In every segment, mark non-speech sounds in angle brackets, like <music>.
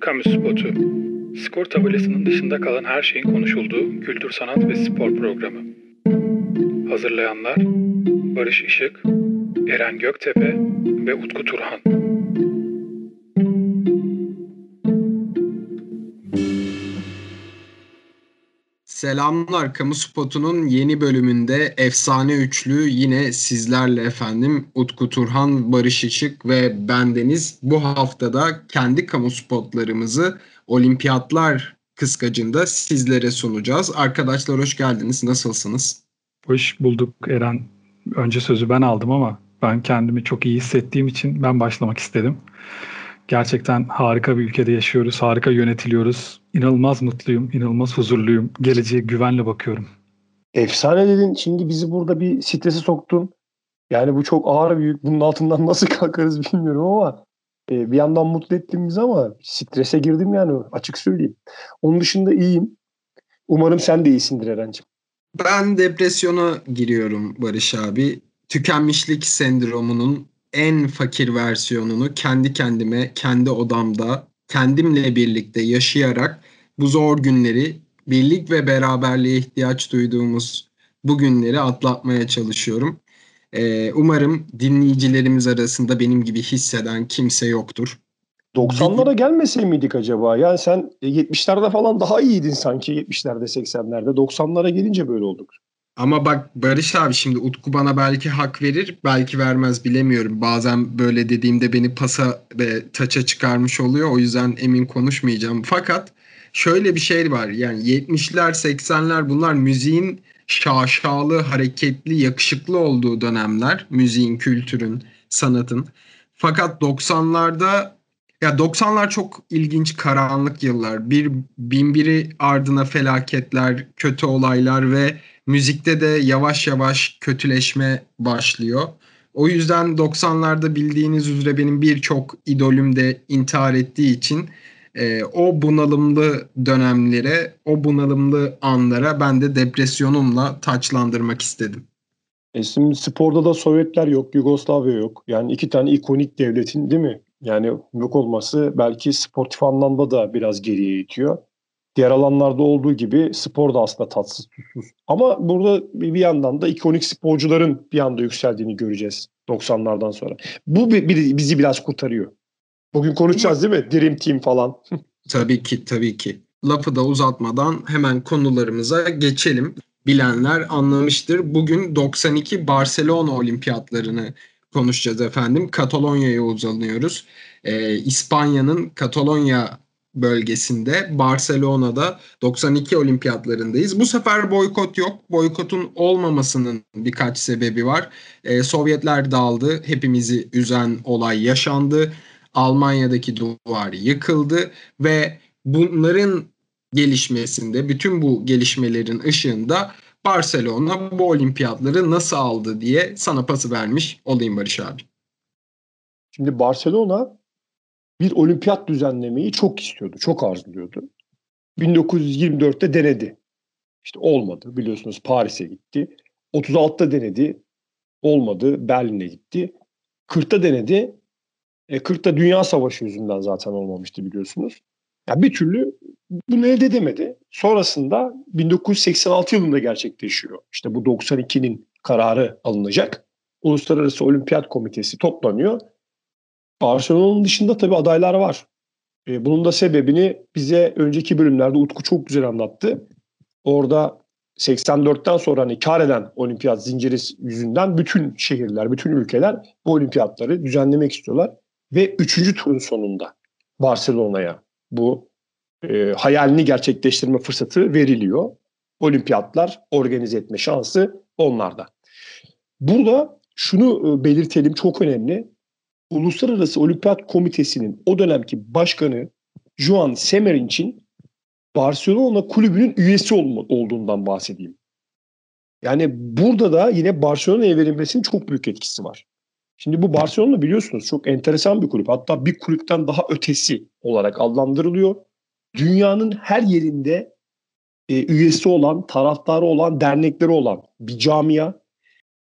Kamu Spotu. Skor tabelasının dışında kalan her şeyin konuşulduğu kültür, sanat ve spor programı. Hazırlayanlar Barış Işık, Eren Göktepe ve Utku Turhan. Selamlar Kamu Spotu'nun yeni bölümünde efsane üçlü yine sizlerle efendim Utku Turhan, Barış Işık ve bendeniz bu haftada kendi kamu spotlarımızı olimpiyatlar kıskacında sizlere sunacağız. Arkadaşlar hoş geldiniz. Nasılsınız? Hoş bulduk Eren. Önce sözü ben aldım ama ben kendimi çok iyi hissettiğim için ben başlamak istedim. Gerçekten harika bir ülkede yaşıyoruz, harika yönetiliyoruz. İnanılmaz mutluyum, inanılmaz huzurluyum. Geleceğe güvenle bakıyorum. Efsane dedin. Şimdi bizi burada bir strese soktun. Yani bu çok ağır bir yük. Bunun altından <laughs> nasıl kalkarız bilmiyorum ama e, bir yandan mutlu ettin bizi ama strese girdim yani açık söyleyeyim. Onun dışında iyiyim. Umarım sen de iyisindir Eren'ciğim. Ben depresyona giriyorum Barış abi. Tükenmişlik sendromunun en fakir versiyonunu kendi kendime, kendi odamda, kendimle birlikte yaşayarak bu zor günleri, birlik ve beraberliğe ihtiyaç duyduğumuz bu günleri atlatmaya çalışıyorum. Ee, umarım dinleyicilerimiz arasında benim gibi hisseden kimse yoktur. 90'lara gelmese miydik acaba? Yani sen 70'lerde falan daha iyiydin sanki 70'lerde 80'lerde. 90'lara gelince böyle olduk. Ama bak Barış abi şimdi Utku bana belki hak verir, belki vermez bilemiyorum. Bazen böyle dediğimde beni pasa ve taça çıkarmış oluyor. O yüzden emin konuşmayacağım. Fakat şöyle bir şey var. Yani 70'ler, 80'ler bunlar müziğin şaşalı, hareketli, yakışıklı olduğu dönemler. Müziğin, kültürün, sanatın. Fakat 90'larda ya 90'lar çok ilginç karanlık yıllar. Bir bin biri ardına felaketler, kötü olaylar ve müzikte de yavaş yavaş kötüleşme başlıyor. O yüzden 90'larda bildiğiniz üzere benim birçok idolüm de intihar ettiği için e, o bunalımlı dönemlere, o bunalımlı anlara ben de depresyonumla taçlandırmak istedim. E şimdi sporda da Sovyetler yok, Yugoslavya yok. Yani iki tane ikonik devletin değil mi? Yani yok olması belki sportif anlamda da biraz geriye itiyor diğer alanlarda olduğu gibi spor da aslında tatsız tuzsuz. Ama burada bir yandan da ikonik sporcuların bir anda yükseldiğini göreceğiz 90'lardan sonra. Bu bizi biraz kurtarıyor. Bugün konuşacağız değil mi? Dream Team falan. <laughs> tabii ki tabii ki. Lafı da uzatmadan hemen konularımıza geçelim. Bilenler anlamıştır. Bugün 92 Barcelona olimpiyatlarını konuşacağız efendim. Katalonya'ya uzanıyoruz. Ee, İspanya'nın Katalonya bölgesinde Barcelona'da 92 olimpiyatlarındayız. Bu sefer boykot yok. Boykotun olmamasının birkaç sebebi var. Ee, Sovyetler dağıldı. Hepimizi üzen olay yaşandı. Almanya'daki duvar yıkıldı ve bunların gelişmesinde bütün bu gelişmelerin ışığında Barcelona bu olimpiyatları nasıl aldı diye sana pası vermiş olayım Barış abi. Şimdi Barcelona bir olimpiyat düzenlemeyi çok istiyordu, çok arzuluyordu. 1924'te denedi. İşte olmadı biliyorsunuz Paris'e gitti. 36'da denedi. Olmadı. Berlin'e gitti. 40'ta denedi. E, 40'ta Dünya Savaşı yüzünden zaten olmamıştı biliyorsunuz. Yani bir türlü bunu elde edemedi. Sonrasında 1986 yılında gerçekleşiyor. İşte bu 92'nin kararı alınacak. Uluslararası Olimpiyat Komitesi toplanıyor Barcelona'nın dışında tabii adaylar var. E, bunun da sebebini bize önceki bölümlerde Utku çok güzel anlattı. Orada 84'ten sonra hani kar eden olimpiyat zinciri yüzünden bütün şehirler, bütün ülkeler bu olimpiyatları düzenlemek istiyorlar. Ve üçüncü turun sonunda Barcelona'ya bu e, hayalini gerçekleştirme fırsatı veriliyor. Olimpiyatlar organize etme şansı onlarda. Burada şunu e, belirtelim çok önemli. Uluslararası Olimpiyat Komitesi'nin o dönemki başkanı Juan Semerinç'in Barcelona kulübünün üyesi ol- olduğundan bahsedeyim. Yani burada da yine Barcelona'ya verilmesinin çok büyük etkisi var. Şimdi bu Barcelona biliyorsunuz çok enteresan bir kulüp. Hatta bir kulüpten daha ötesi olarak adlandırılıyor. Dünyanın her yerinde e, üyesi olan, taraftarı olan, dernekleri olan bir camia.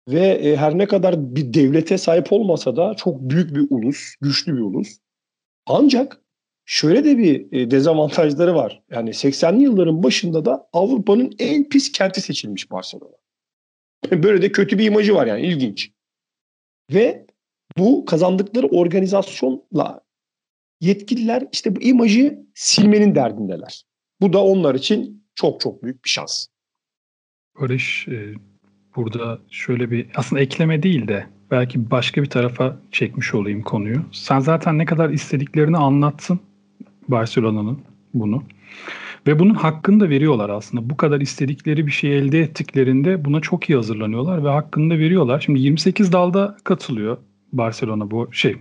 Ve e, her ne kadar bir devlete sahip olmasa da çok büyük bir ulus, güçlü bir ulus. Ancak şöyle de bir e, dezavantajları var. Yani 80'li yılların başında da Avrupa'nın en pis kenti seçilmiş Barcelona. <laughs> Böyle de kötü bir imajı var yani ilginç. Ve bu kazandıkları organizasyonla yetkililer işte bu imajı silmenin derdindeler. Bu da onlar için çok çok büyük bir şans. Barış e, burada şöyle bir aslında ekleme değil de belki başka bir tarafa çekmiş olayım konuyu. Sen zaten ne kadar istediklerini anlattın Barcelona'nın bunu. Ve bunun hakkını da veriyorlar aslında. Bu kadar istedikleri bir şey elde ettiklerinde buna çok iyi hazırlanıyorlar ve hakkını da veriyorlar. Şimdi 28 dalda katılıyor Barcelona bu şey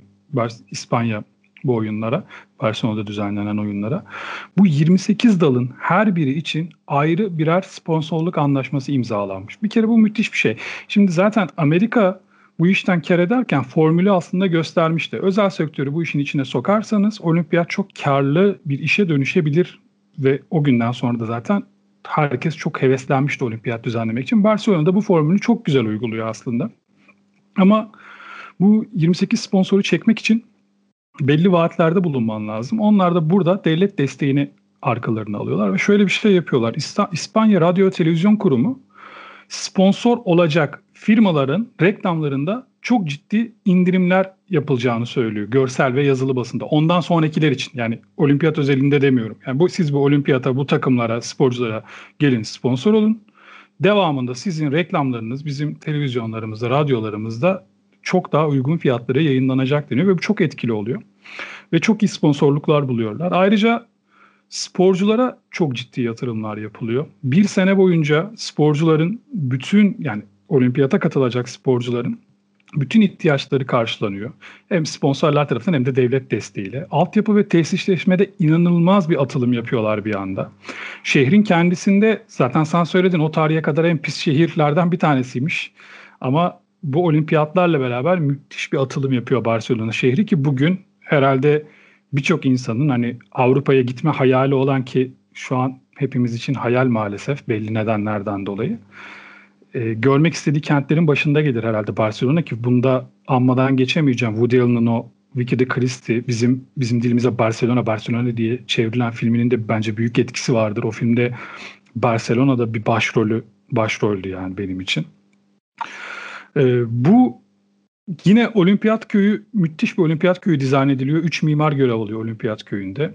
İspanya bu oyunlara, Barcelona'da düzenlenen oyunlara. Bu 28 dalın her biri için ayrı birer sponsorluk anlaşması imzalanmış. Bir kere bu müthiş bir şey. Şimdi zaten Amerika bu işten kar ederken formülü aslında göstermişti. Özel sektörü bu işin içine sokarsanız olimpiyat çok karlı bir işe dönüşebilir ve o günden sonra da zaten herkes çok heveslenmişti olimpiyat düzenlemek için. Barcelona'da bu formülü çok güzel uyguluyor aslında. Ama bu 28 sponsoru çekmek için belli vaatlerde bulunman lazım. Onlar da burada devlet desteğini arkalarına alıyorlar ve şöyle bir şey yapıyorlar. İspanya Radyo Televizyon Kurumu sponsor olacak firmaların reklamlarında çok ciddi indirimler yapılacağını söylüyor. Görsel ve yazılı basında. Ondan sonrakiler için yani olimpiyat özelinde demiyorum. Yani bu siz bu olimpiyata, bu takımlara, sporculara gelin sponsor olun. Devamında sizin reklamlarınız bizim televizyonlarımızda, radyolarımızda çok daha uygun fiyatlara yayınlanacak deniyor ve bu çok etkili oluyor. Ve çok iyi sponsorluklar buluyorlar. Ayrıca sporculara çok ciddi yatırımlar yapılıyor. Bir sene boyunca sporcuların bütün yani olimpiyata katılacak sporcuların bütün ihtiyaçları karşılanıyor. Hem sponsorlar tarafından hem de devlet desteğiyle. Altyapı ve tesisleşmede inanılmaz bir atılım yapıyorlar bir anda. Şehrin kendisinde zaten sen söyledin o tarihe kadar en pis şehirlerden bir tanesiymiş. Ama bu olimpiyatlarla beraber müthiş bir atılım yapıyor Barcelona şehri ki bugün herhalde birçok insanın hani Avrupa'ya gitme hayali olan ki şu an hepimiz için hayal maalesef belli nedenlerden dolayı. E, görmek istediği kentlerin başında gelir herhalde Barcelona ki bunda anmadan geçemeyeceğim. Woody Allen'ın o Vicky de Christie bizim bizim dilimize Barcelona Barcelona diye çevrilen filminin de bence büyük etkisi vardır. O filmde Barcelona'da bir başrolü başroldü yani benim için. Ee, bu yine Olimpiyat Köyü müthiş bir Olimpiyat Köyü dizayn ediliyor. Üç mimar görev alıyor Olimpiyat Köyü'nde.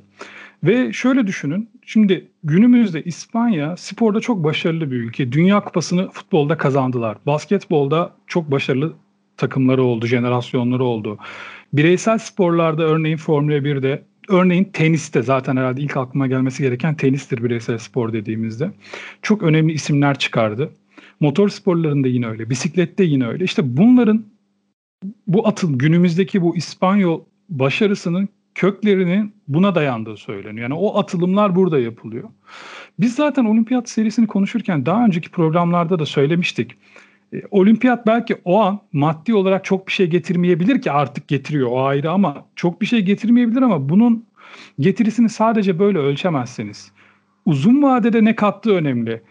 Ve şöyle düşünün. Şimdi günümüzde İspanya sporda çok başarılı bir ülke. Dünya Kupası'nı futbolda kazandılar. Basketbolda çok başarılı takımları oldu, jenerasyonları oldu. Bireysel sporlarda örneğin Formula 1'de, örneğin teniste zaten herhalde ilk aklıma gelmesi gereken tenistir bireysel spor dediğimizde. Çok önemli isimler çıkardı. Motor sporlarında yine öyle. Bisiklette yine öyle. İşte bunların bu atıl günümüzdeki bu İspanyol başarısının köklerinin buna dayandığı söyleniyor. Yani o atılımlar burada yapılıyor. Biz zaten olimpiyat serisini konuşurken daha önceki programlarda da söylemiştik. E, olimpiyat belki o an maddi olarak çok bir şey getirmeyebilir ki artık getiriyor o ayrı ama çok bir şey getirmeyebilir ama bunun getirisini sadece böyle ölçemezseniz. Uzun vadede ne kattığı önemli.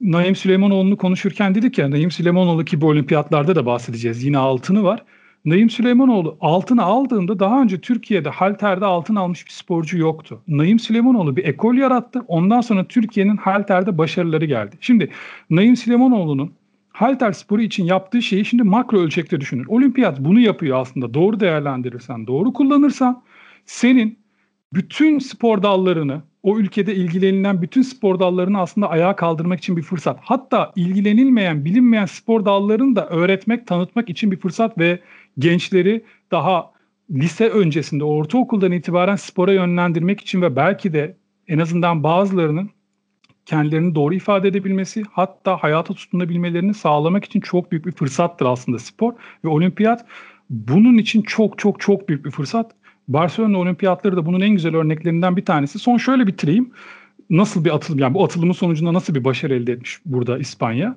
Naim Süleymanoğlu'nu konuşurken dedik ya Naim Süleymanoğlu ki bu olimpiyatlarda da bahsedeceğiz. Yine altını var. Naim Süleymanoğlu altını aldığında daha önce Türkiye'de halterde altın almış bir sporcu yoktu. Naim Süleymanoğlu bir ekol yarattı. Ondan sonra Türkiye'nin halterde başarıları geldi. Şimdi Naim Süleymanoğlu'nun halter sporu için yaptığı şeyi şimdi makro ölçekte düşünün. Olimpiyat bunu yapıyor aslında. Doğru değerlendirirsen, doğru kullanırsan senin bütün spor dallarını o ülkede ilgilenilen bütün spor dallarını aslında ayağa kaldırmak için bir fırsat. Hatta ilgilenilmeyen, bilinmeyen spor dallarını da öğretmek, tanıtmak için bir fırsat ve gençleri daha lise öncesinde, ortaokuldan itibaren spora yönlendirmek için ve belki de en azından bazılarının kendilerini doğru ifade edebilmesi hatta hayata tutunabilmelerini sağlamak için çok büyük bir fırsattır aslında spor ve olimpiyat bunun için çok çok çok büyük bir fırsat. Barcelona olimpiyatları da bunun en güzel örneklerinden bir tanesi. Son şöyle bitireyim. Nasıl bir atılım yani bu atılımın sonucunda nasıl bir başarı elde etmiş burada İspanya?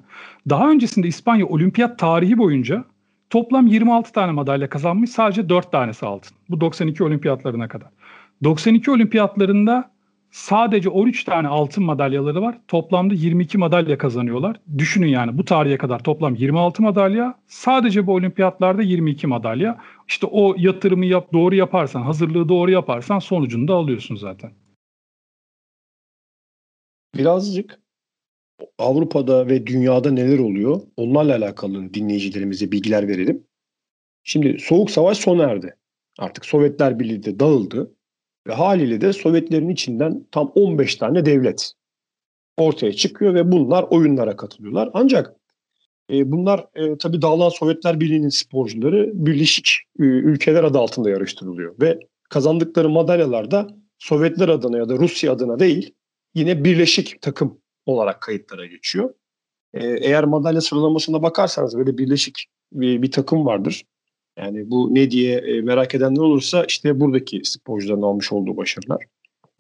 Daha öncesinde İspanya olimpiyat tarihi boyunca toplam 26 tane madalya kazanmış. Sadece 4 tanesi altın. Bu 92 olimpiyatlarına kadar. 92 olimpiyatlarında Sadece 13 tane altın madalyaları var. Toplamda 22 madalya kazanıyorlar. Düşünün yani bu tarihe kadar toplam 26 madalya. Sadece bu olimpiyatlarda 22 madalya. İşte o yatırımı yap, doğru yaparsan, hazırlığı doğru yaparsan sonucunu da alıyorsun zaten. Birazcık Avrupa'da ve dünyada neler oluyor? Onlarla alakalı dinleyicilerimize bilgiler verelim. Şimdi Soğuk Savaş sona erdi. Artık Sovyetler Birliği de dağıldı. Ve haliyle de Sovyetlerin içinden tam 15 tane devlet ortaya çıkıyor ve bunlar oyunlara katılıyorlar. Ancak e, bunlar e, tabii dağılan Sovyetler Birliği'nin sporcuları Birleşik e, Ülkeler adı altında yarıştırılıyor. Ve kazandıkları madalyalar da Sovyetler adına ya da Rusya adına değil yine Birleşik takım olarak kayıtlara geçiyor. E, eğer madalya sıralamasına bakarsanız böyle Birleşik bir, bir takım vardır. Yani bu ne diye e, merak edenler olursa işte buradaki sporcuların almış olduğu başarılar.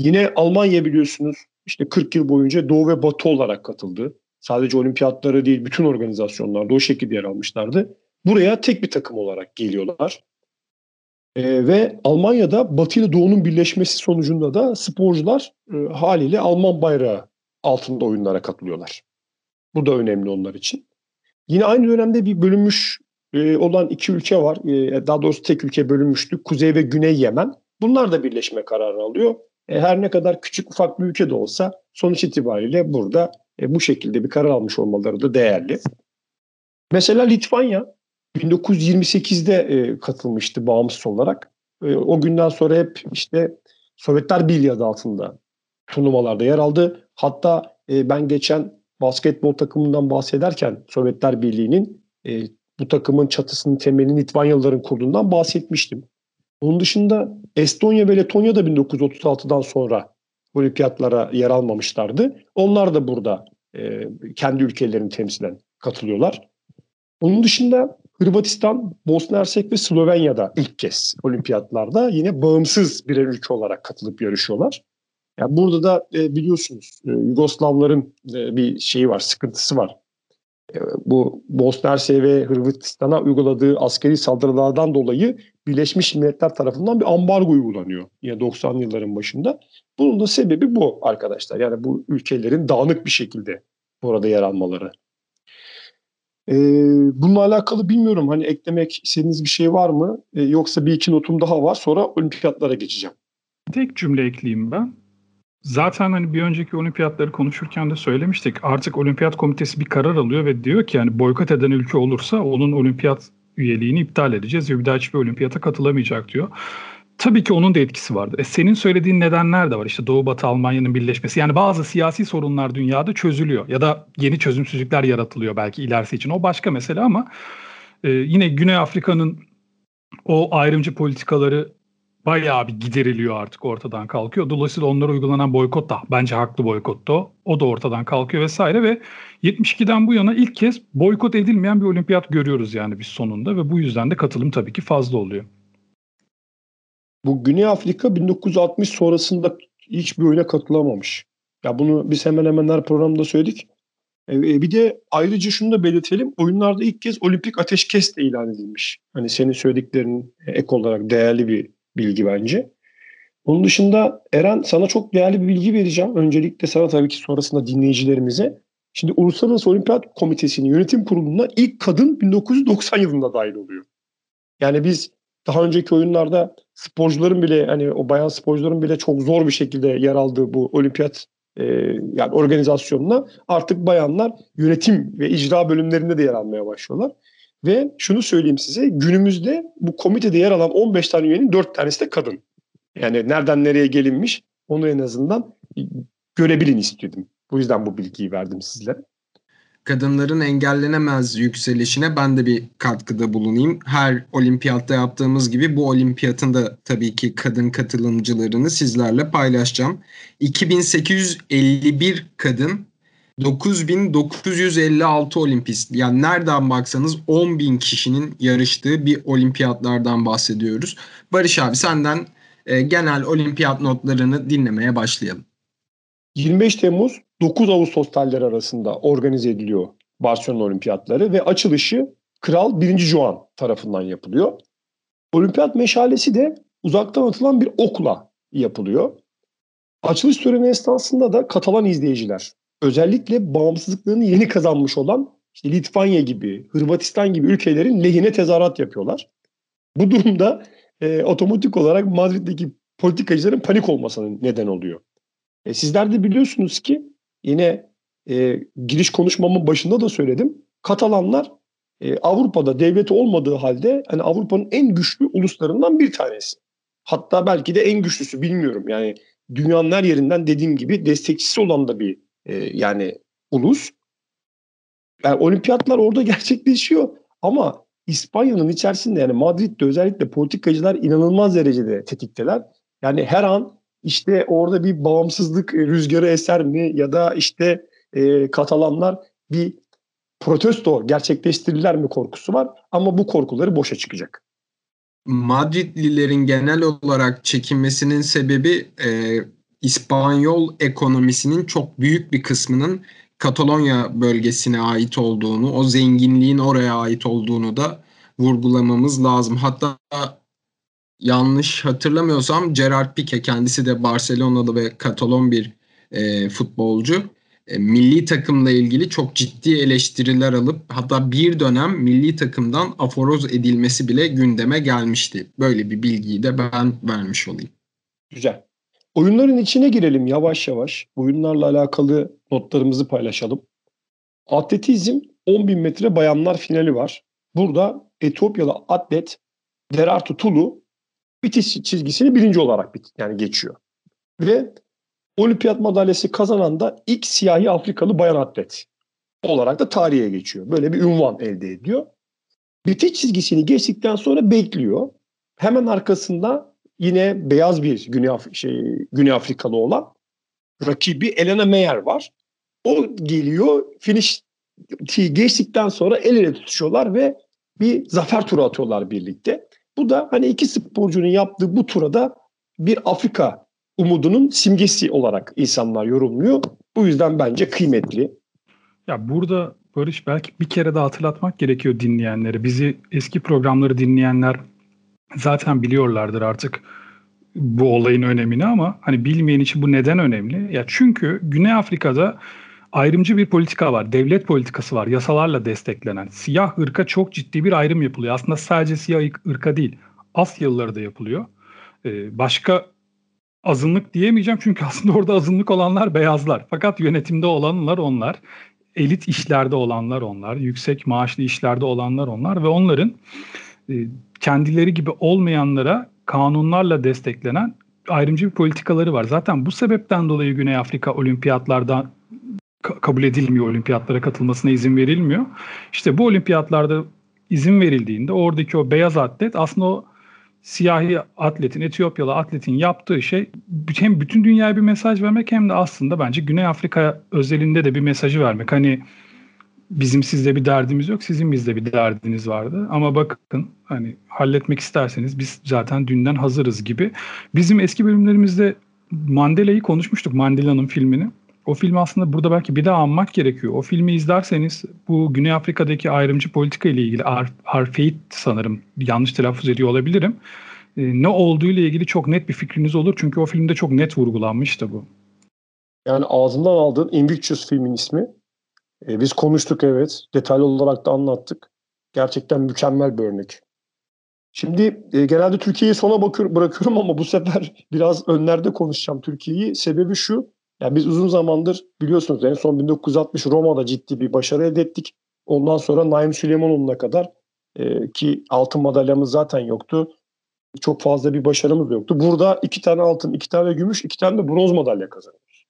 Yine Almanya biliyorsunuz işte 40 yıl boyunca Doğu ve Batı olarak katıldı. Sadece olimpiyatları değil bütün organizasyonlarda o şekilde yer almışlardı. Buraya tek bir takım olarak geliyorlar. Ee, ve Almanya'da Batı ile Doğu'nun birleşmesi sonucunda da sporcular e, haliyle Alman bayrağı altında oyunlara katılıyorlar. Bu da önemli onlar için. Yine aynı dönemde bir bölünmüş e, olan iki ülke var. E, daha doğrusu tek ülke bölünmüştü. Kuzey ve Güney Yemen. Bunlar da birleşme kararı alıyor. E, her ne kadar küçük ufak bir ülke de olsa sonuç itibariyle burada e, bu şekilde bir karar almış olmaları da değerli. Mesela Litvanya 1928'de e, katılmıştı bağımsız olarak. O günden sonra hep işte Sovyetler Birliği adı altında turnuvalarda yer aldı. Hatta ben geçen basketbol takımından bahsederken Sovyetler Birliği'nin bu takımın çatısının temelini Litvanyalıların kurduğundan bahsetmiştim. Onun dışında Estonya ve Letonya da 1936'dan sonra olimpiyatlara yer almamışlardı. Onlar da burada e, kendi ülkelerini temsilen katılıyorlar. Onun dışında Hırvatistan, Bosna Hersek ve Slovenya'da ilk kez olimpiyatlarda yine bağımsız birer ülke olarak katılıp yarışıyorlar. Yani burada da e, biliyorsunuz e, Yugoslavların e, bir şeyi var, sıkıntısı var. E, bu Bosna ve Hırvatistan'a uyguladığı askeri saldırılardan dolayı Birleşmiş Milletler tarafından bir ambargo uygulanıyor yine 90 yılların başında. Bunun da sebebi bu arkadaşlar. Yani bu ülkelerin dağınık bir şekilde burada yer almaları. Ee, bununla alakalı bilmiyorum hani eklemek istediğiniz bir şey var mı? Ee, yoksa bir iki notum daha var sonra olimpiyatlara geçeceğim. Tek cümle ekleyeyim ben. Zaten hani bir önceki olimpiyatları konuşurken de söylemiştik. Artık olimpiyat komitesi bir karar alıyor ve diyor ki yani boykot eden ülke olursa onun olimpiyat üyeliğini iptal edeceğiz ve bir daha hiçbir olimpiyata katılamayacak diyor. Tabii ki onun da etkisi vardır. E senin söylediğin nedenler de var. İşte Doğu Batı Almanya'nın birleşmesi. Yani bazı siyasi sorunlar dünyada çözülüyor. Ya da yeni çözümsüzlükler yaratılıyor belki ilerisi için. O başka mesele ama e, yine Güney Afrika'nın o ayrımcı politikaları bayağı bir gideriliyor artık ortadan kalkıyor. Dolayısıyla onlara uygulanan boykot da bence haklı boykot da o da ortadan kalkıyor vesaire ve 72'den bu yana ilk kez boykot edilmeyen bir olimpiyat görüyoruz yani biz sonunda ve bu yüzden de katılım tabii ki fazla oluyor. Bu Güney Afrika 1960 sonrasında hiçbir oyuna katılamamış. Ya bunu biz hemen hemen her programda söyledik. E, e, bir de ayrıca şunu da belirtelim. Oyunlarda ilk kez olimpik ateşkes de ilan edilmiş. Hani senin söylediklerin ek olarak değerli bir bilgi bence. Onun dışında Eren sana çok değerli bir bilgi vereceğim. Öncelikle sana tabii ki sonrasında dinleyicilerimize. Şimdi Uluslararası Olimpiyat Komitesi'nin yönetim kuruluna ilk kadın 1990 yılında dahil oluyor. Yani biz daha önceki oyunlarda sporcuların bile hani o bayan sporcuların bile çok zor bir şekilde yer aldığı bu olimpiyat e, yani organizasyonuna artık bayanlar yönetim ve icra bölümlerinde de yer almaya başlıyorlar. Ve şunu söyleyeyim size günümüzde bu komitede yer alan 15 tane üyenin 4 tanesi de kadın. Yani nereden nereye gelinmiş onu en azından görebilin istedim. Bu yüzden bu bilgiyi verdim sizlere kadınların engellenemez yükselişine ben de bir katkıda bulunayım. Her olimpiyatta yaptığımız gibi bu olimpiyatın da tabii ki kadın katılımcılarını sizlerle paylaşacağım. 2851 kadın 9956 olimpist yani nereden baksanız 10.000 kişinin yarıştığı bir olimpiyatlardan bahsediyoruz. Barış abi senden e, genel olimpiyat notlarını dinlemeye başlayalım. 25 Temmuz 9 Ağustos tarihleri arasında organize ediliyor Barcelona Olimpiyatları ve açılışı Kral 1. Juan tarafından yapılıyor. Olimpiyat meşalesi de uzaktan atılan bir okla yapılıyor. Açılış töreni esnasında da Katalan izleyiciler özellikle bağımsızlıklarını yeni kazanmış olan işte Litvanya gibi, Hırvatistan gibi ülkelerin lehine tezahürat yapıyorlar. Bu durumda e, otomatik olarak Madrid'deki politikacıların panik olmasının neden oluyor. E, sizler de biliyorsunuz ki yine e, giriş konuşmamın başında da söyledim. Katalanlar e, Avrupa'da devleti olmadığı halde hani Avrupa'nın en güçlü uluslarından bir tanesi. Hatta belki de en güçlüsü bilmiyorum. Yani dünyanın her yerinden dediğim gibi destekçisi olan da bir e, yani ulus. Yani olimpiyatlar orada <laughs> gerçekleşiyor ama İspanya'nın içerisinde yani Madrid'de özellikle politikacılar inanılmaz derecede tetikteler. Yani her an işte orada bir bağımsızlık rüzgarı eser mi ya da işte e, Katalanlar bir protesto gerçekleştirirler mi korkusu var ama bu korkuları boşa çıkacak. Madridlilerin genel olarak çekinmesinin sebebi e, İspanyol ekonomisinin çok büyük bir kısmının Katalonya bölgesine ait olduğunu, o zenginliğin oraya ait olduğunu da vurgulamamız lazım. Hatta yanlış hatırlamıyorsam Gerard Pique kendisi de Barcelona'lı ve Katalon bir e, futbolcu. E, milli takımla ilgili çok ciddi eleştiriler alıp hatta bir dönem milli takımdan aforoz edilmesi bile gündeme gelmişti. Böyle bir bilgiyi de ben vermiş olayım. Güzel. Oyunların içine girelim yavaş yavaş. Oyunlarla alakalı notlarımızı paylaşalım. Atletizm 10.000 metre bayanlar finali var. Burada Etiyopyalı atlet Derartu Tulu bitiş çizgisini birinci olarak bit yani geçiyor. Ve olimpiyat madalyası kazanan da ilk siyahi Afrikalı bayan atlet olarak da tarihe geçiyor. Böyle bir ünvan elde ediyor. Bitiş çizgisini geçtikten sonra bekliyor. Hemen arkasında yine beyaz bir Güney, Af şey, Güney Afrikalı olan rakibi Elena Meyer var. O geliyor finish geçtikten sonra el ele tutuşuyorlar ve bir zafer turu atıyorlar birlikte. Bu da hani iki sporcunun yaptığı bu turada bir Afrika umudunun simgesi olarak insanlar yorumluyor. Bu yüzden bence kıymetli. Ya burada Barış belki bir kere daha hatırlatmak gerekiyor dinleyenlere. Bizi eski programları dinleyenler zaten biliyorlardır artık bu olayın önemini ama hani bilmeyen için bu neden önemli? Ya çünkü Güney Afrika'da ayrımcı bir politika var. Devlet politikası var. Yasalarla desteklenen. Siyah ırka çok ciddi bir ayrım yapılıyor. Aslında sadece siyah ırka değil. Asyalıları da yapılıyor. Ee, başka azınlık diyemeyeceğim çünkü <laughs> aslında orada azınlık olanlar beyazlar. Fakat yönetimde olanlar onlar. Elit işlerde olanlar onlar. Yüksek maaşlı işlerde olanlar onlar ve onların kendileri gibi olmayanlara kanunlarla desteklenen ayrımcı bir politikaları var. Zaten bu sebepten dolayı Güney Afrika olimpiyatlardan kabul edilmiyor, olimpiyatlara katılmasına izin verilmiyor. İşte bu olimpiyatlarda izin verildiğinde oradaki o beyaz atlet aslında o siyahi atletin, Etiyopyalı atletin yaptığı şey hem bütün dünyaya bir mesaj vermek hem de aslında bence Güney Afrika özelinde de bir mesajı vermek. Hani bizim sizde bir derdimiz yok, sizin bizde bir derdiniz vardı. Ama bakın hani halletmek isterseniz biz zaten dünden hazırız gibi. Bizim eski bölümlerimizde Mandela'yı konuşmuştuk, Mandela'nın filmini. O filmi aslında burada belki bir daha anmak gerekiyor. O filmi izlerseniz bu Güney Afrika'daki ayrımcı politika ile ilgili Arfeit sanırım yanlış telaffuz ediyor olabilirim. E, ne olduğu ile ilgili çok net bir fikriniz olur. Çünkü o filmde çok net vurgulanmıştı bu. Yani ağzımdan aldığın Invictus filmin ismi. E, biz konuştuk evet. Detaylı olarak da anlattık. Gerçekten mükemmel bir örnek. Şimdi e, genelde Türkiye'yi sona bakıyorum, bırakıyorum ama bu sefer <laughs> biraz önlerde konuşacağım Türkiye'yi. Sebebi şu. Yani biz uzun zamandır biliyorsunuz en son 1960 Roma'da ciddi bir başarı elde ettik. Ondan sonra Naim Süleymanoğlu'na kadar e, ki altın madalyamız zaten yoktu. Çok fazla bir başarımız yoktu. Burada iki tane altın, iki tane gümüş, iki tane de bronz madalya kazanıyoruz.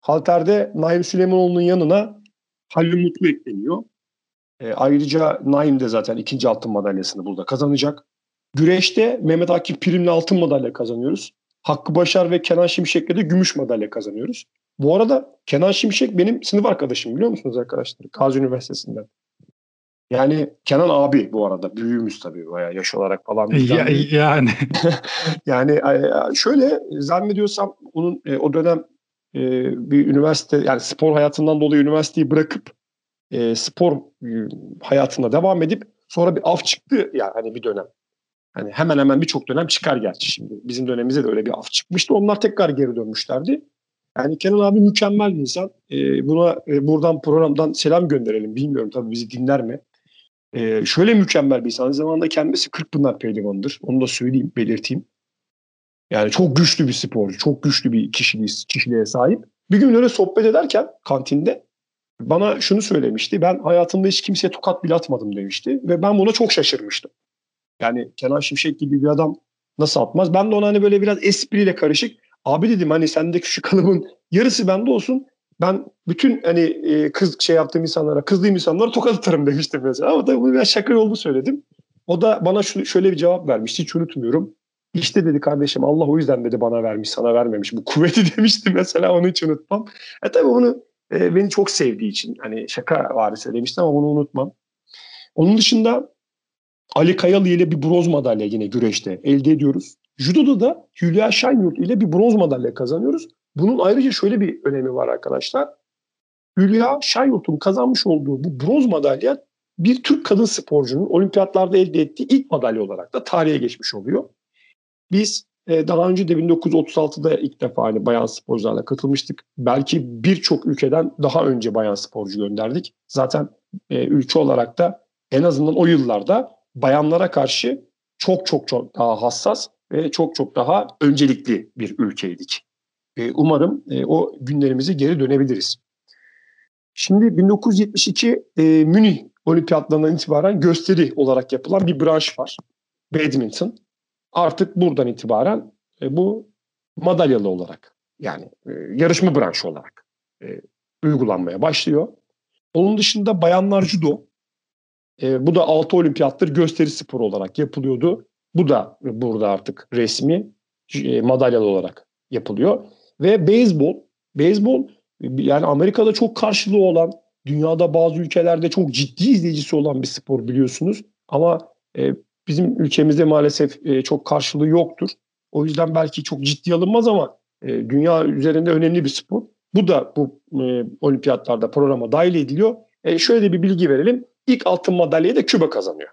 Halter'de Naim Süleymanoğlu'nun yanına Halil Mutlu ekleniyor. E, ayrıca Naim de zaten ikinci altın madalyasını burada kazanacak. Güreşte Mehmet Akif Prim'le altın madalya kazanıyoruz. Hakkı Başar ve Kenan Şimşek'le de gümüş madalya kazanıyoruz. Bu arada Kenan Şimşek benim sınıf arkadaşım biliyor musunuz arkadaşlar? Gazi Üniversitesi'nden. Yani Kenan abi bu arada. Büyüğümüz tabii bayağı yaş olarak falan. Ya, yani. <laughs> yani şöyle zannediyorsam onun e, o dönem e, bir üniversite yani spor hayatından dolayı üniversiteyi bırakıp e, spor hayatına devam edip sonra bir af çıktı yani hani bir dönem. Hani hemen hemen birçok dönem çıkar gerçi şimdi. Bizim dönemimizde de öyle bir af çıkmıştı. Onlar tekrar geri dönmüşlerdi. Yani Kenan abi mükemmel bir insan. Ee, buna e, buradan programdan selam gönderelim. Bilmiyorum tabii bizi dinler mi? Ee, şöyle mükemmel bir insan. Aynı zamanda kendisi Kırkpınar pehlivanıdır. Onu da söyleyeyim, belirteyim. Yani çok güçlü bir sporcu. Çok güçlü bir kişiliği, kişiliğe sahip. Bir gün öyle sohbet ederken kantinde bana şunu söylemişti. Ben hayatımda hiç kimseye tokat bile atmadım demişti. Ve ben buna çok şaşırmıştım. Yani Kenan Şimşek gibi bir adam nasıl atmaz? Ben de ona hani böyle biraz espriyle karışık. Abi dedim hani sendeki şu kalıbın yarısı bende olsun. Ben bütün hani e, kız şey yaptığım insanlara, kızdığım insanlara tokat atarım demiştim mesela. Ama tabii bunu biraz şaka yolu söyledim. O da bana şöyle bir cevap vermişti. Hiç unutmuyorum. İşte dedi kardeşim Allah o yüzden dedi bana vermiş sana vermemiş. Bu kuvveti <laughs> demişti mesela onu hiç unutmam. E tabii onu e, beni çok sevdiği için hani şaka var söylemişti ama bunu unutmam. Onun dışında Ali Kayalı ile bir bronz madalya yine güreşte elde ediyoruz. Judo'da da Hülya Şenyurt ile bir bronz madalya kazanıyoruz. Bunun ayrıca şöyle bir önemi var arkadaşlar. Hülya Şenyurt'un kazanmış olduğu bu bronz madalya bir Türk kadın sporcunun olimpiyatlarda elde ettiği ilk madalya olarak da tarihe geçmiş oluyor. Biz e, daha önce de 1936'da ilk defa hani bayan sporcularla katılmıştık. Belki birçok ülkeden daha önce bayan sporcu gönderdik. Zaten e, ülke olarak da en azından o yıllarda bayanlara karşı çok çok çok daha hassas ve çok çok daha öncelikli bir ülkeydik. E, umarım e, o günlerimize geri dönebiliriz. Şimdi 1972 e, Münih Olimpiyatlarından itibaren gösteri olarak yapılan bir branş var. Badminton. Artık buradan itibaren e, bu madalyalı olarak yani e, yarışma branşı olarak e, uygulanmaya başlıyor. Onun dışında bayanlar judo. E, bu da 6 olimpiyattır gösteri sporu olarak yapılıyordu. Bu da burada artık resmi e, madalyalı olarak yapılıyor. Ve beyzbol. Beyzbol yani Amerika'da çok karşılığı olan, dünyada bazı ülkelerde çok ciddi izleyicisi olan bir spor biliyorsunuz. Ama e, bizim ülkemizde maalesef e, çok karşılığı yoktur. O yüzden belki çok ciddi alınmaz ama e, dünya üzerinde önemli bir spor. Bu da bu e, olimpiyatlarda programa dahil ediliyor. E, şöyle de bir bilgi verelim. İlk altın madalyayı da Küba kazanıyor.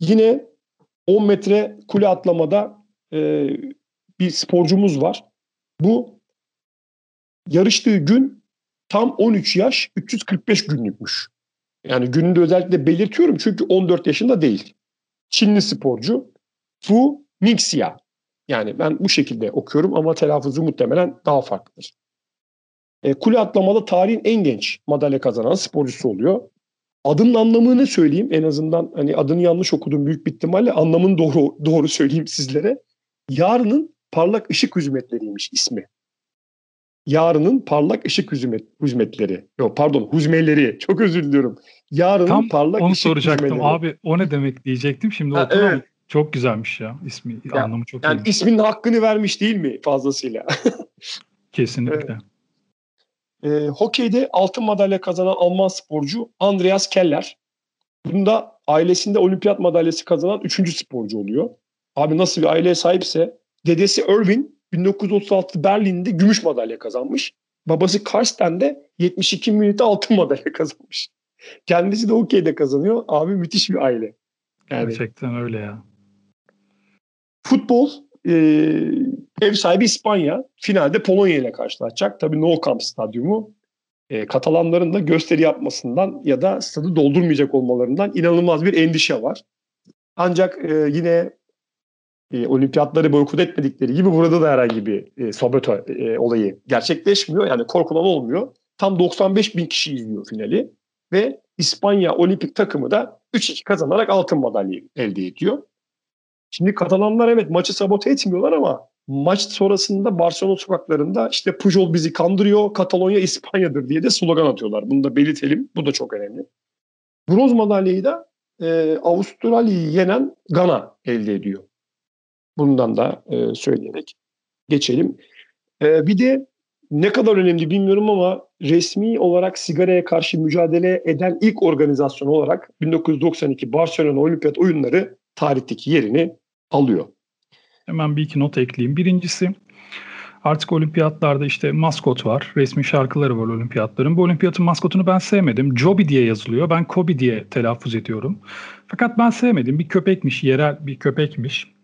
Yine 10 metre kule atlamada e, bir sporcumuz var. Bu yarıştığı gün tam 13 yaş 345 günlükmüş. Yani gününü de özellikle belirtiyorum çünkü 14 yaşında değil. Çinli sporcu Fu Mingxia. Yani ben bu şekilde okuyorum ama telaffuzu muhtemelen daha farklıdır. E, kule atlamada tarihin en genç madalya kazanan sporcusu oluyor. Adının anlamını söyleyeyim en azından hani adını yanlış okudum büyük bir ihtimalle anlamını doğru doğru söyleyeyim sizlere. Yarının parlak ışık hizmetleriymiş ismi. Yarının parlak ışık hizmet, hizmetleri. Yok pardon huzmeleri. Çok özür diliyorum. Yarının Tam parlak onu ışık soracaktım huzmeleri. abi o ne demek diyecektim şimdi Ha, evet. Çok güzelmiş ya ismi Ya, anlamı çok Yani iyi. isminin hakkını vermiş değil mi fazlasıyla? <laughs> Kesinlikle. E, hokeyde altın madalya kazanan Alman sporcu Andreas Keller. Bunda ailesinde olimpiyat madalyası kazanan üçüncü sporcu oluyor. Abi nasıl bir aileye sahipse dedesi Irwin 1936 Berlin'de gümüş madalya kazanmış. Babası Karsten de 72 milite altın madalya kazanmış. Kendisi de hokeyde kazanıyor. Abi müthiş bir aile. Yani Gerçekten öyle ya. Futbol e, ev sahibi İspanya. Finalde Polonya ile karşılaşacak. Tabii Nou Camp stadyumu e, Katalanların da gösteri yapmasından ya da stadı doldurmayacak olmalarından inanılmaz bir endişe var. Ancak e, yine e, olimpiyatları boykot etmedikleri gibi burada da herhangi bir e, sabote e, olayı gerçekleşmiyor. Yani korkulan olmuyor. Tam 95 bin kişi izliyor finali ve İspanya olimpik takımı da 3-2 kazanarak altın madalya elde ediyor. Şimdi Katalanlar evet maçı sabote etmiyorlar ama maç sonrasında Barcelona sokaklarında işte Pujol bizi kandırıyor, Katalonya İspanya'dır diye de slogan atıyorlar. Bunu da belirtelim. Bu da çok önemli. Bronz madalyayı da e, Avustralya'yı yenen Gana elde ediyor. Bundan da e, söyleyerek geçelim. E, bir de ne kadar önemli bilmiyorum ama resmi olarak sigaraya karşı mücadele eden ilk organizasyon olarak 1992 Barcelona Olimpiyat Oyunları tarihteki yerini alıyor. Hemen bir iki not ekleyeyim. Birincisi Artık olimpiyatlarda işte maskot var. Resmi şarkıları var olimpiyatların. Bu olimpiyatın maskotunu ben sevmedim. Joby diye yazılıyor. Ben Kobe diye telaffuz ediyorum. Fakat ben sevmedim. Bir köpekmiş, yerel bir köpekmiş.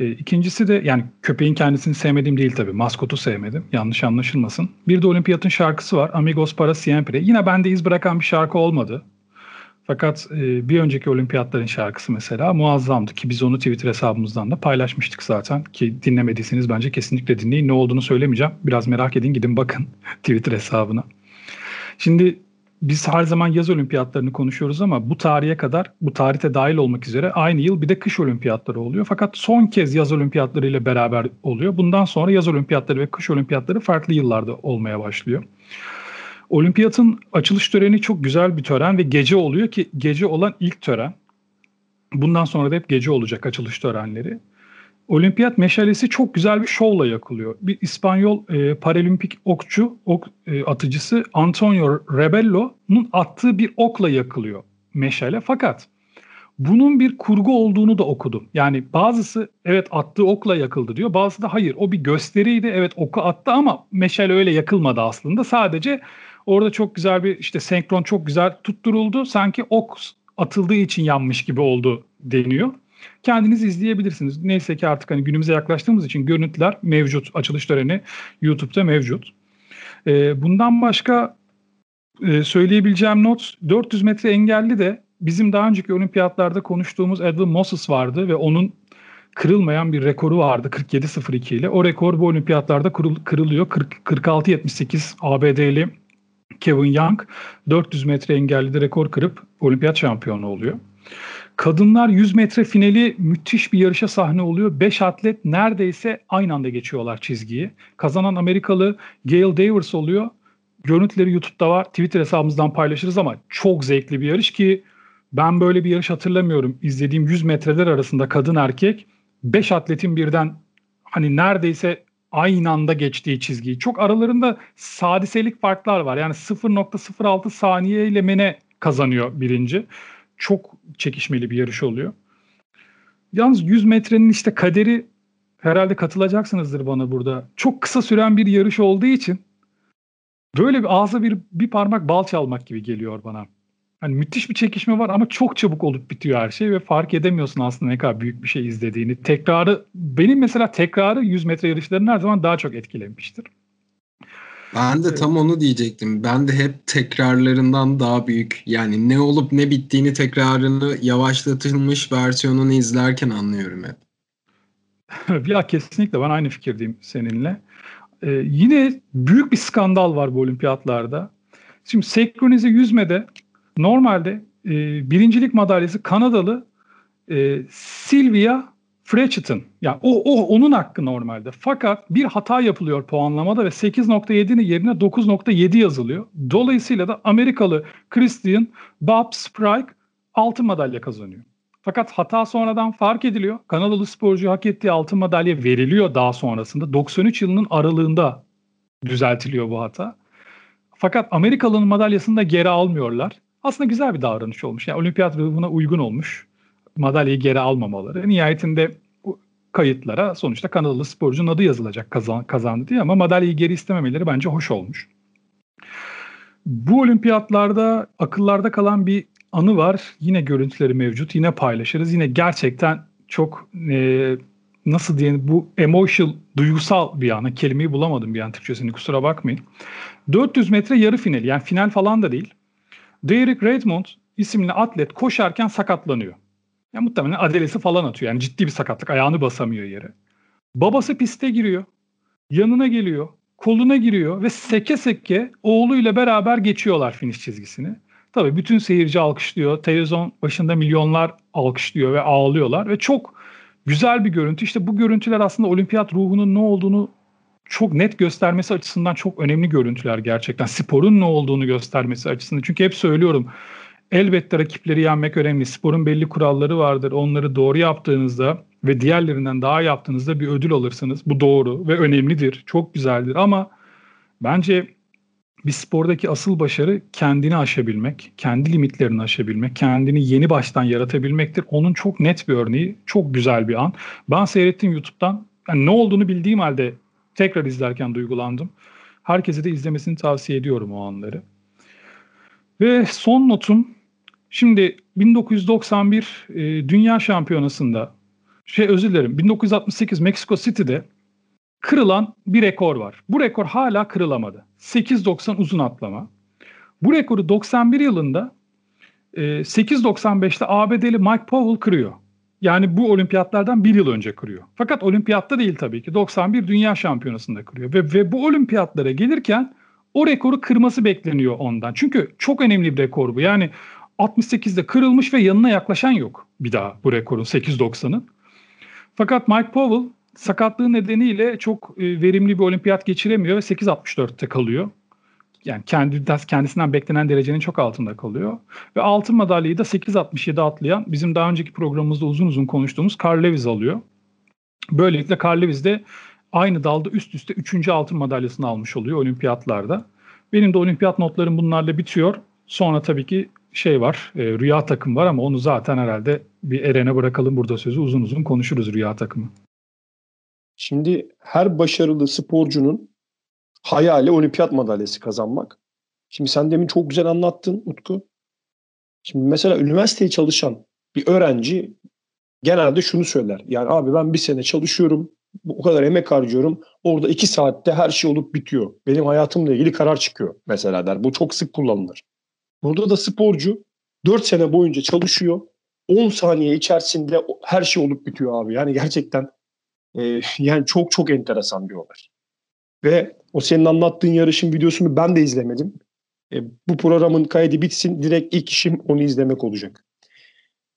E, ikincisi de yani köpeğin kendisini sevmediğim değil tabii. Maskotu sevmedim. Yanlış anlaşılmasın. Bir de olimpiyatın şarkısı var. Amigos para siempre. Yine bende iz bırakan bir şarkı olmadı. Fakat e, bir önceki olimpiyatların şarkısı mesela muazzamdı ki biz onu Twitter hesabımızdan da paylaşmıştık zaten ki dinlemediyseniz bence kesinlikle dinleyin. Ne olduğunu söylemeyeceğim. Biraz merak edin gidin bakın <laughs> Twitter hesabına. Şimdi biz her zaman yaz olimpiyatlarını konuşuyoruz ama bu tarihe kadar bu tarihte dahil olmak üzere aynı yıl bir de kış olimpiyatları oluyor. Fakat son kez yaz olimpiyatları ile beraber oluyor. Bundan sonra yaz olimpiyatları ve kış olimpiyatları farklı yıllarda olmaya başlıyor. Olimpiyatın açılış töreni çok güzel bir tören ve gece oluyor ki gece olan ilk tören. Bundan sonra da hep gece olacak açılış törenleri. Olimpiyat meşalesi çok güzel bir şovla yakılıyor. Bir İspanyol e, paralimpik okçu, ok e, atıcısı Antonio Rebello'nun attığı bir okla yakılıyor meşale. Fakat bunun bir kurgu olduğunu da okudum. Yani bazısı evet attığı okla yakıldı diyor. Bazısı da hayır o bir gösteriydi. Evet oku attı ama meşale öyle yakılmadı aslında. Sadece orada çok güzel bir işte senkron çok güzel tutturuldu. Sanki ok atıldığı için yanmış gibi oldu deniyor. Kendiniz izleyebilirsiniz. Neyse ki artık hani günümüze yaklaştığımız için görüntüler mevcut. Açılış töreni YouTube'da mevcut. E, bundan başka e, söyleyebileceğim not 400 metre engelli de bizim daha önceki olimpiyatlarda konuştuğumuz Edwin Moses vardı ve onun kırılmayan bir rekoru vardı 47.02 ile. O rekor bu olimpiyatlarda kırıl, kırılıyor. 46.78 ABD'li Kevin Young 400 metre engelli rekor kırıp olimpiyat şampiyonu oluyor. Kadınlar 100 metre finali müthiş bir yarışa sahne oluyor. 5 atlet neredeyse aynı anda geçiyorlar çizgiyi. Kazanan Amerikalı Gail Davers oluyor. Görüntüleri YouTube'da var. Twitter hesabımızdan paylaşırız ama çok zevkli bir yarış ki ben böyle bir yarış hatırlamıyorum. İzlediğim 100 metreler arasında kadın erkek 5 atletin birden hani neredeyse aynı anda geçtiği çizgiyi. Çok aralarında sadiselik farklar var. Yani 0.06 saniye ile mene kazanıyor birinci çok çekişmeli bir yarış oluyor. Yalnız 100 metrenin işte kaderi herhalde katılacaksınızdır bana burada. Çok kısa süren bir yarış olduğu için böyle bir ağza bir, bir parmak bal çalmak gibi geliyor bana. Hani müthiş bir çekişme var ama çok çabuk olup bitiyor her şey ve fark edemiyorsun aslında ne kadar büyük bir şey izlediğini. Tekrarı benim mesela tekrarı 100 metre yarışlarının her zaman daha çok etkilemiştir. Ben de tam onu diyecektim. Ben de hep tekrarlarından daha büyük. Yani ne olup ne bittiğini tekrarını yavaşlatılmış versiyonunu izlerken anlıyorum hep. <laughs> ya kesinlikle ben aynı fikirdeyim seninle. Ee, yine büyük bir skandal var bu olimpiyatlarda. Şimdi senkronize yüzmede normalde e, birincilik madalyası Kanadalı e, Sylvia Fretchett'ın yani o, o onun hakkı normalde. Fakat bir hata yapılıyor puanlamada ve 8.7'nin yerine 9.7 yazılıyor. Dolayısıyla da Amerikalı Christian Bob Sprague altın madalya kazanıyor. Fakat hata sonradan fark ediliyor. Kanadalı sporcu hak ettiği altın madalya veriliyor daha sonrasında. 93 yılının aralığında düzeltiliyor bu hata. Fakat Amerikalı'nın madalyasını da geri almıyorlar. Aslında güzel bir davranış olmuş. Yani olimpiyat ruhuna uygun olmuş madalyayı geri almamaları. Nihayetinde kayıtlara sonuçta Kanadalı sporcunun adı yazılacak kazan, kazandı diye ama madalyayı geri istememeleri bence hoş olmuş. Bu olimpiyatlarda akıllarda kalan bir anı var. Yine görüntüleri mevcut. Yine paylaşırız. Yine gerçekten çok e, nasıl diyelim bu emotional, duygusal bir anı. Kelimeyi bulamadım bir an Türkçesini kusura bakmayın. 400 metre yarı finali yani final falan da değil. Derek Redmond isimli atlet koşarken sakatlanıyor. Yani muhtemelen adelesi falan atıyor. Yani ciddi bir sakatlık. Ayağını basamıyor yere. Babası piste giriyor. Yanına geliyor. Koluna giriyor ve seke seke oğluyla beraber geçiyorlar finish çizgisini. Tabii bütün seyirci alkışlıyor. Televizyon başında milyonlar alkışlıyor ve ağlıyorlar ve çok güzel bir görüntü. İşte bu görüntüler aslında olimpiyat ruhunun ne olduğunu çok net göstermesi açısından çok önemli görüntüler gerçekten. Sporun ne olduğunu göstermesi açısından. Çünkü hep söylüyorum Elbette rakipleri yenmek önemli. Sporun belli kuralları vardır. Onları doğru yaptığınızda ve diğerlerinden daha yaptığınızda bir ödül alırsınız. Bu doğru ve önemlidir. Çok güzeldir ama bence bir spordaki asıl başarı kendini aşabilmek, kendi limitlerini aşabilmek, kendini yeni baştan yaratabilmektir. Onun çok net bir örneği, çok güzel bir an. Ben seyrettim YouTube'dan. Yani ne olduğunu bildiğim halde Tekrar izlerken duygulandım. Herkese de izlemesini tavsiye ediyorum o anları. Ve son notum şimdi 1991 e, Dünya Şampiyonası'nda şey özür dilerim 1968 Mexico City'de kırılan bir rekor var. Bu rekor hala kırılamadı. 8.90 uzun atlama. Bu rekoru 91 yılında e, 8.95'te ABD'li Mike Powell kırıyor. Yani bu olimpiyatlardan bir yıl önce kırıyor. Fakat olimpiyatta değil tabii ki. 91 Dünya Şampiyonası'nda kırıyor. Ve, ve bu olimpiyatlara gelirken o rekoru kırması bekleniyor ondan. Çünkü çok önemli bir rekor bu. Yani 68'de kırılmış ve yanına yaklaşan yok bir daha bu rekorun 8.90'ın. Fakat Mike Powell sakatlığı nedeniyle çok e, verimli bir olimpiyat geçiremiyor ve 8.64'te kalıyor. Yani kendi, kendisinden beklenen derecenin çok altında kalıyor. Ve altın madalyayı da 8.67 atlayan bizim daha önceki programımızda uzun uzun konuştuğumuz Carl Lewis alıyor. Böylelikle Carl Lewis de aynı dalda üst üste 3. altın madalyasını almış oluyor olimpiyatlarda. Benim de olimpiyat notlarım bunlarla bitiyor. Sonra tabii ki şey var, e, rüya takım var ama onu zaten herhalde bir Eren'e bırakalım burada sözü. Uzun uzun konuşuruz rüya takımı. Şimdi her başarılı sporcunun hayali olimpiyat madalyası kazanmak. Şimdi sen demin çok güzel anlattın Utku. Şimdi mesela üniversiteye çalışan bir öğrenci genelde şunu söyler. Yani abi ben bir sene çalışıyorum, o kadar emek harcıyorum. Orada iki saatte her şey olup bitiyor. Benim hayatımla ilgili karar çıkıyor mesela der. Bu çok sık kullanılır. Burada da sporcu 4 sene boyunca çalışıyor. 10 saniye içerisinde her şey olup bitiyor abi. Yani gerçekten e, yani çok çok enteresan bir olay. Ve o senin anlattığın yarışın videosunu ben de izlemedim. E, bu programın kaydı bitsin direkt ilk işim onu izlemek olacak.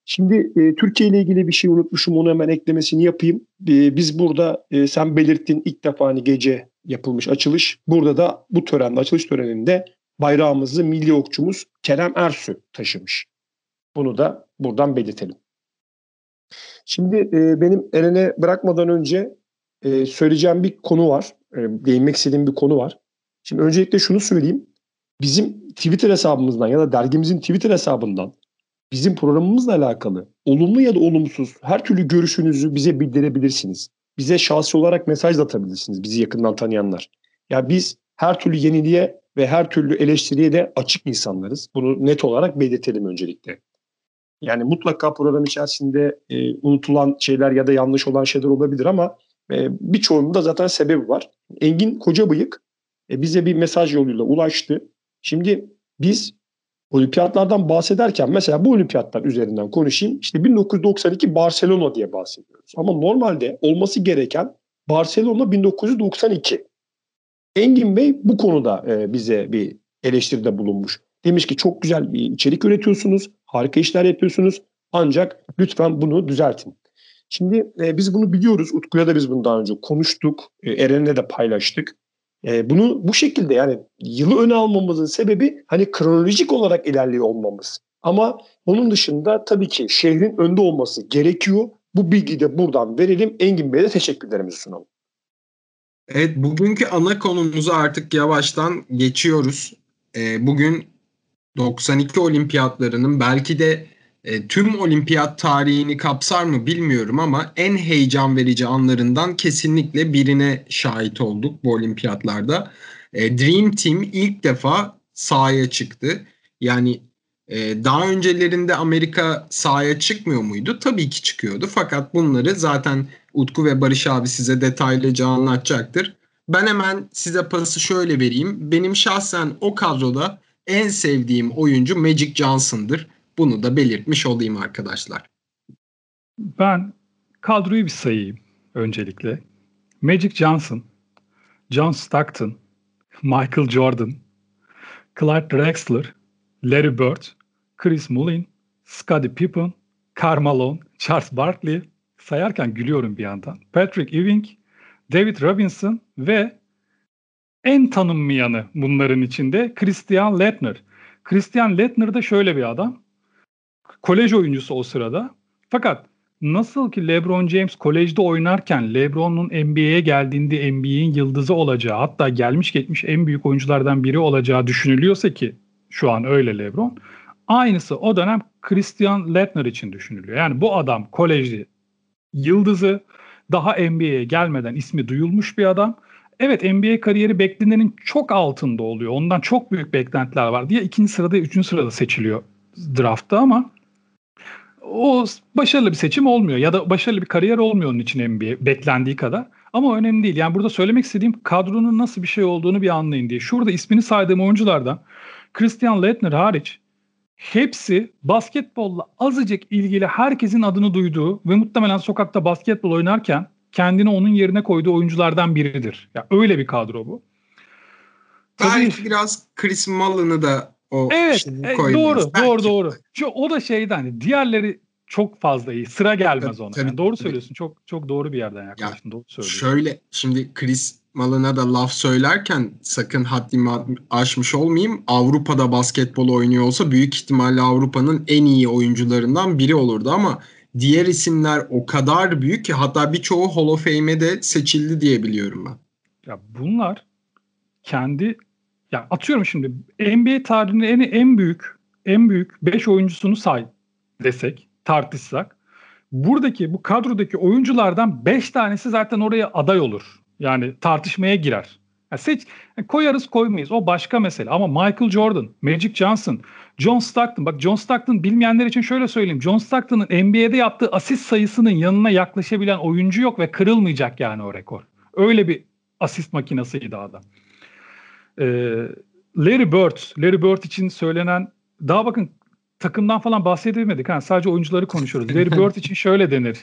Şimdi e, Türkiye ile ilgili bir şey unutmuşum onu hemen eklemesini yapayım. E, biz burada e, sen belirttin ilk defa hani gece yapılmış açılış. Burada da bu törende açılış töreninde bayrağımızı milli okçumuz Kerem Ersü taşımış. Bunu da buradan belirtelim. Şimdi e, benim Eren'e bırakmadan önce e, söyleyeceğim bir konu var. E, değinmek istediğim bir konu var. Şimdi öncelikle şunu söyleyeyim. Bizim Twitter hesabımızdan ya da dergimizin Twitter hesabından bizim programımızla alakalı olumlu ya da olumsuz her türlü görüşünüzü bize bildirebilirsiniz. Bize şahsi olarak mesaj atabilirsiniz bizi yakından tanıyanlar. Ya biz her türlü yeniliğe ve her türlü eleştiriye de açık insanlarız. Bunu net olarak belirtelim öncelikle. Yani mutlaka program içerisinde e, unutulan şeyler ya da yanlış olan şeyler olabilir ama e, birçoğunun zaten sebebi var. Engin Kocabıyık e, bize bir mesaj yoluyla ulaştı. Şimdi biz olimpiyatlardan bahsederken mesela bu olimpiyatlar üzerinden konuşayım. İşte 1992 Barcelona diye bahsediyoruz. Ama normalde olması gereken Barcelona 1992. Engin Bey bu konuda e, bize bir eleştiride bulunmuş. Demiş ki çok güzel bir içerik üretiyorsunuz, harika işler yapıyorsunuz ancak lütfen bunu düzeltin. Şimdi e, biz bunu biliyoruz. Utku'ya da biz bunu daha önce konuştuk. E, Eren'le de paylaştık. E, bunu bu şekilde yani yılı öne almamızın sebebi hani kronolojik olarak ilerliyor olmamız. Ama onun dışında tabii ki şehrin önde olması gerekiyor. Bu bilgiyi de buradan verelim. Engin Bey'e de teşekkürlerimizi sunalım. Evet bugünkü ana konumuza artık yavaştan geçiyoruz. E, bugün 92 olimpiyatlarının belki de e, tüm olimpiyat tarihini kapsar mı bilmiyorum ama en heyecan verici anlarından kesinlikle birine şahit olduk bu olimpiyatlarda. E, Dream Team ilk defa sahaya çıktı. Yani e, daha öncelerinde Amerika sahaya çıkmıyor muydu? Tabii ki çıkıyordu. Fakat bunları zaten Utku ve Barış abi size detaylıca anlatacaktır. Ben hemen size pası şöyle vereyim. Benim şahsen o kadroda en sevdiğim oyuncu Magic Johnson'dır. Bunu da belirtmiş olayım arkadaşlar. Ben kadroyu bir sayayım öncelikle. Magic Johnson, John Stockton, Michael Jordan, Clyde Drexler, Larry Bird, Chris Mullin, Scottie Pippen, Karl Malone, Charles Barkley sayarken gülüyorum bir yandan. Patrick Ewing, David Robinson ve en tanınmayanı bunların içinde Christian Leitner. Christian Leitner da şöyle bir adam kolej oyuncusu o sırada. Fakat nasıl ki LeBron James kolejde oynarken LeBron'un NBA'ye geldiğinde NBA'in yıldızı olacağı hatta gelmiş geçmiş en büyük oyunculardan biri olacağı düşünülüyorsa ki şu an öyle LeBron. Aynısı o dönem Christian Leitner için düşünülüyor. Yani bu adam kolejde yıldızı daha NBA'ye gelmeden ismi duyulmuş bir adam. evet NBA kariyeri beklenenin çok altında oluyor. Ondan çok büyük beklentiler var diye ikinci sırada, üçüncü sırada seçiliyor draftta ama o başarılı bir seçim olmuyor ya da başarılı bir kariyer olmuyor onun için NBA beklendiği kadar. Ama önemli değil. Yani burada söylemek istediğim kadronun nasıl bir şey olduğunu bir anlayın diye. Şurada ismini saydığım oyunculardan Christian Leitner hariç hepsi basketbolla azıcık ilgili herkesin adını duyduğu ve muhtemelen sokakta basketbol oynarken kendini onun yerine koyduğu oyunculardan biridir. Ya yani öyle bir kadro bu. Belki Tabii, biraz Chris Mullen'ı da o Evet, e, doğru, Belki. doğru, doğru. Şu o da şeyden hani diğerleri çok fazla iyi. Sıra gelmez tabii, ona. Tabii, yani doğru tabii. söylüyorsun. Çok çok doğru bir yerden yaklaştın. Ya, doğru söylüyorsun. Şöyle şimdi Chris Malına da laf söylerken sakın haddimi aşmış olmayayım. Avrupa'da basketbol oynuyor olsa büyük ihtimalle Avrupa'nın en iyi oyuncularından biri olurdu ama diğer isimler o kadar büyük ki hatta birçoğu Hall of Fame'e de seçildi diye biliyorum ben. Ya bunlar kendi ya atıyorum şimdi NBA tarihinin en en büyük en büyük 5 oyuncusunu say desek, tartışsak buradaki bu kadrodaki oyunculardan 5 tanesi zaten oraya aday olur. Yani tartışmaya girer. Yani seç yani koyarız koymayız o başka mesele ama Michael Jordan, Magic Johnson, John Stockton bak John Stockton bilmeyenler için şöyle söyleyeyim. John Stockton'ın NBA'de yaptığı asist sayısının yanına yaklaşabilen oyuncu yok ve kırılmayacak yani o rekor. Öyle bir asist makinasıydı adam. Ee, Larry Bird, Larry Bird için söylenen daha bakın takımdan falan bahsedemedik. Ha, sadece oyuncuları konuşuyoruz. Larry Bird için şöyle denir.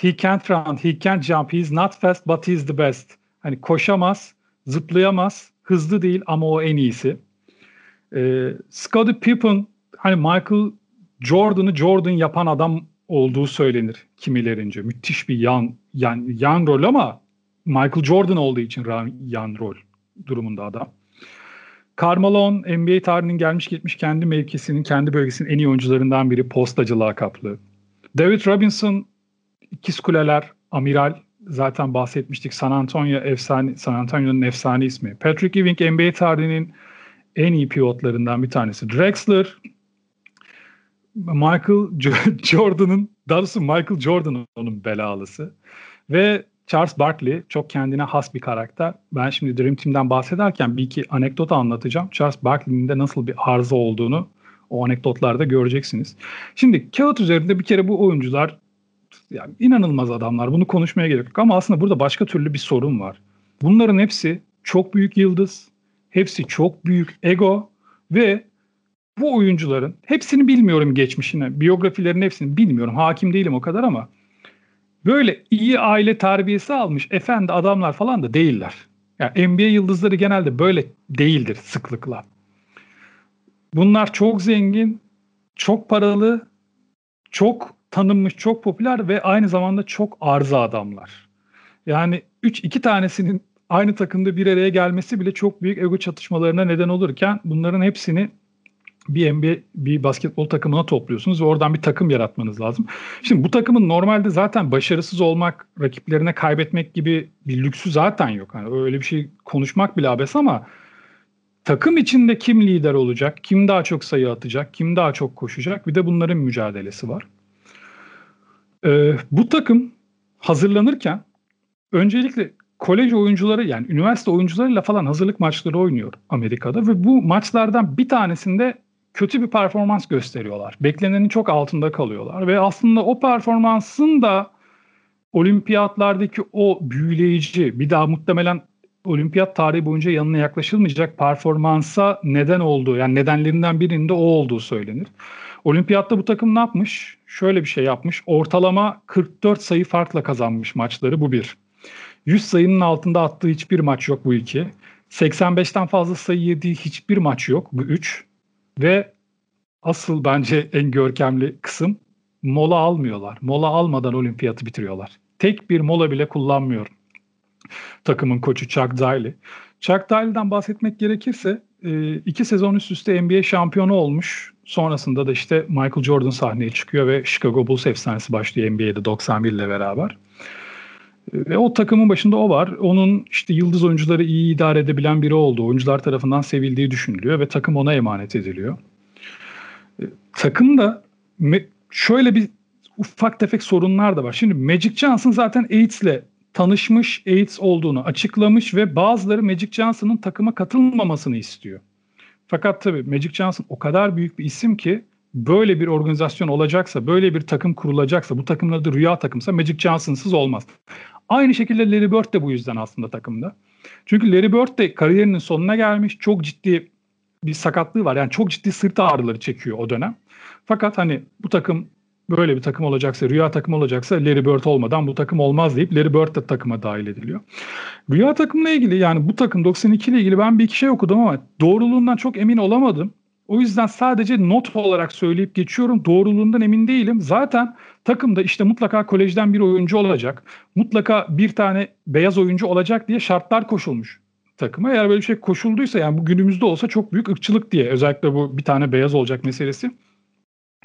He can't run, he can't jump, he's not fast but he's the best. Hani koşamaz, zıplayamaz, hızlı değil ama o en iyisi. Ee, Scottie Pippen hani Michael Jordan'ı Jordan yapan adam olduğu söylenir kimilerince. Müthiş bir yan yan, yan rol ama Michael Jordan olduğu için yan rol durumunda adam. Carmelo NBA tarihinin gelmiş gitmiş kendi mevkisinin, kendi bölgesinin en iyi oyuncularından biri postacı lakaplı. David Robinson ikiz kuleler, amiral zaten bahsetmiştik. San Antonio efsane, San Antonio'nun efsane ismi. Patrick Ewing NBA tarihinin en iyi pivotlarından bir tanesi. Drexler, Michael <laughs> Jordan'ın, daha doğrusu Michael Jordan'ın onun belalısı. Ve Charles Barkley çok kendine has bir karakter. Ben şimdi Dream Team'den bahsederken bir iki anekdot anlatacağım. Charles Barkley'nin de nasıl bir arıza olduğunu o anekdotlarda göreceksiniz. Şimdi kağıt üzerinde bir kere bu oyuncular yani inanılmaz adamlar. Bunu konuşmaya gerek yok. Ama aslında burada başka türlü bir sorun var. Bunların hepsi çok büyük yıldız. Hepsi çok büyük ego ve bu oyuncuların hepsini bilmiyorum geçmişini, biyografilerin hepsini bilmiyorum. Hakim değilim o kadar ama böyle iyi aile terbiyesi almış efendi adamlar falan da değiller. Yani NBA yıldızları genelde böyle değildir sıklıkla. Bunlar çok zengin, çok paralı, çok tanınmış, çok popüler ve aynı zamanda çok arıza adamlar. Yani 3 iki tanesinin aynı takımda bir araya gelmesi bile çok büyük ego çatışmalarına neden olurken bunların hepsini bir NBA bir basketbol takımına topluyorsunuz ve oradan bir takım yaratmanız lazım. Şimdi bu takımın normalde zaten başarısız olmak, rakiplerine kaybetmek gibi bir lüksü zaten yok. Yani öyle bir şey konuşmak bile abes ama takım içinde kim lider olacak, kim daha çok sayı atacak, kim daha çok koşacak bir de bunların mücadelesi var. Ee, bu takım hazırlanırken öncelikle kolej oyuncuları yani üniversite oyuncularıyla falan hazırlık maçları oynuyor Amerika'da ve bu maçlardan bir tanesinde kötü bir performans gösteriyorlar. Beklenenin çok altında kalıyorlar ve aslında o performansın da olimpiyatlardaki o büyüleyici bir daha muhtemelen olimpiyat tarihi boyunca yanına yaklaşılmayacak performansa neden olduğu yani nedenlerinden birinde o olduğu söylenir. Olimpiyatta bu takım ne yapmış? Şöyle bir şey yapmış. Ortalama 44 sayı farkla kazanmış maçları bu bir. 100 sayının altında attığı hiçbir maç yok bu iki. 85'ten fazla sayı yediği hiçbir maç yok bu üç. Ve asıl bence en görkemli kısım mola almıyorlar. Mola almadan olimpiyatı bitiriyorlar. Tek bir mola bile kullanmıyor takımın koçu Chuck Daly. Chuck Daly'den bahsetmek gerekirse e, iki sezon üst üste NBA şampiyonu olmuş. Sonrasında da işte Michael Jordan sahneye çıkıyor ve Chicago Bulls efsanesi başlıyor NBA'de 91 ile beraber. Ve o takımın başında o var. Onun işte yıldız oyuncuları iyi idare edebilen biri olduğu, oyuncular tarafından sevildiği düşünülüyor ve takım ona emanet ediliyor. E, takım da şöyle bir ufak tefek sorunlar da var. Şimdi Magic Johnson zaten AIDS'le tanışmış AIDS olduğunu açıklamış ve bazıları Magic Johnson'ın takıma katılmamasını istiyor. Fakat tabii Magic Johnson o kadar büyük bir isim ki böyle bir organizasyon olacaksa, böyle bir takım kurulacaksa, bu takımın adı rüya takımsa Magic Johnson'sız olmaz. Aynı şekilde Larry Bird de bu yüzden aslında takımda. Çünkü Larry Bird de kariyerinin sonuna gelmiş. Çok ciddi bir sakatlığı var. Yani çok ciddi sırt ağrıları çekiyor o dönem. Fakat hani bu takım böyle bir takım olacaksa, rüya takım olacaksa Larry Bird olmadan bu takım olmaz deyip Larry Bird de takıma dahil ediliyor. Rüya takımla ilgili yani bu takım 92 ile ilgili ben bir iki şey okudum ama doğruluğundan çok emin olamadım. O yüzden sadece not olarak söyleyip geçiyorum. Doğruluğundan emin değilim. Zaten takımda işte mutlaka kolejden bir oyuncu olacak. Mutlaka bir tane beyaz oyuncu olacak diye şartlar koşulmuş takıma. Eğer böyle bir şey koşulduysa yani bu günümüzde olsa çok büyük ırkçılık diye özellikle bu bir tane beyaz olacak meselesi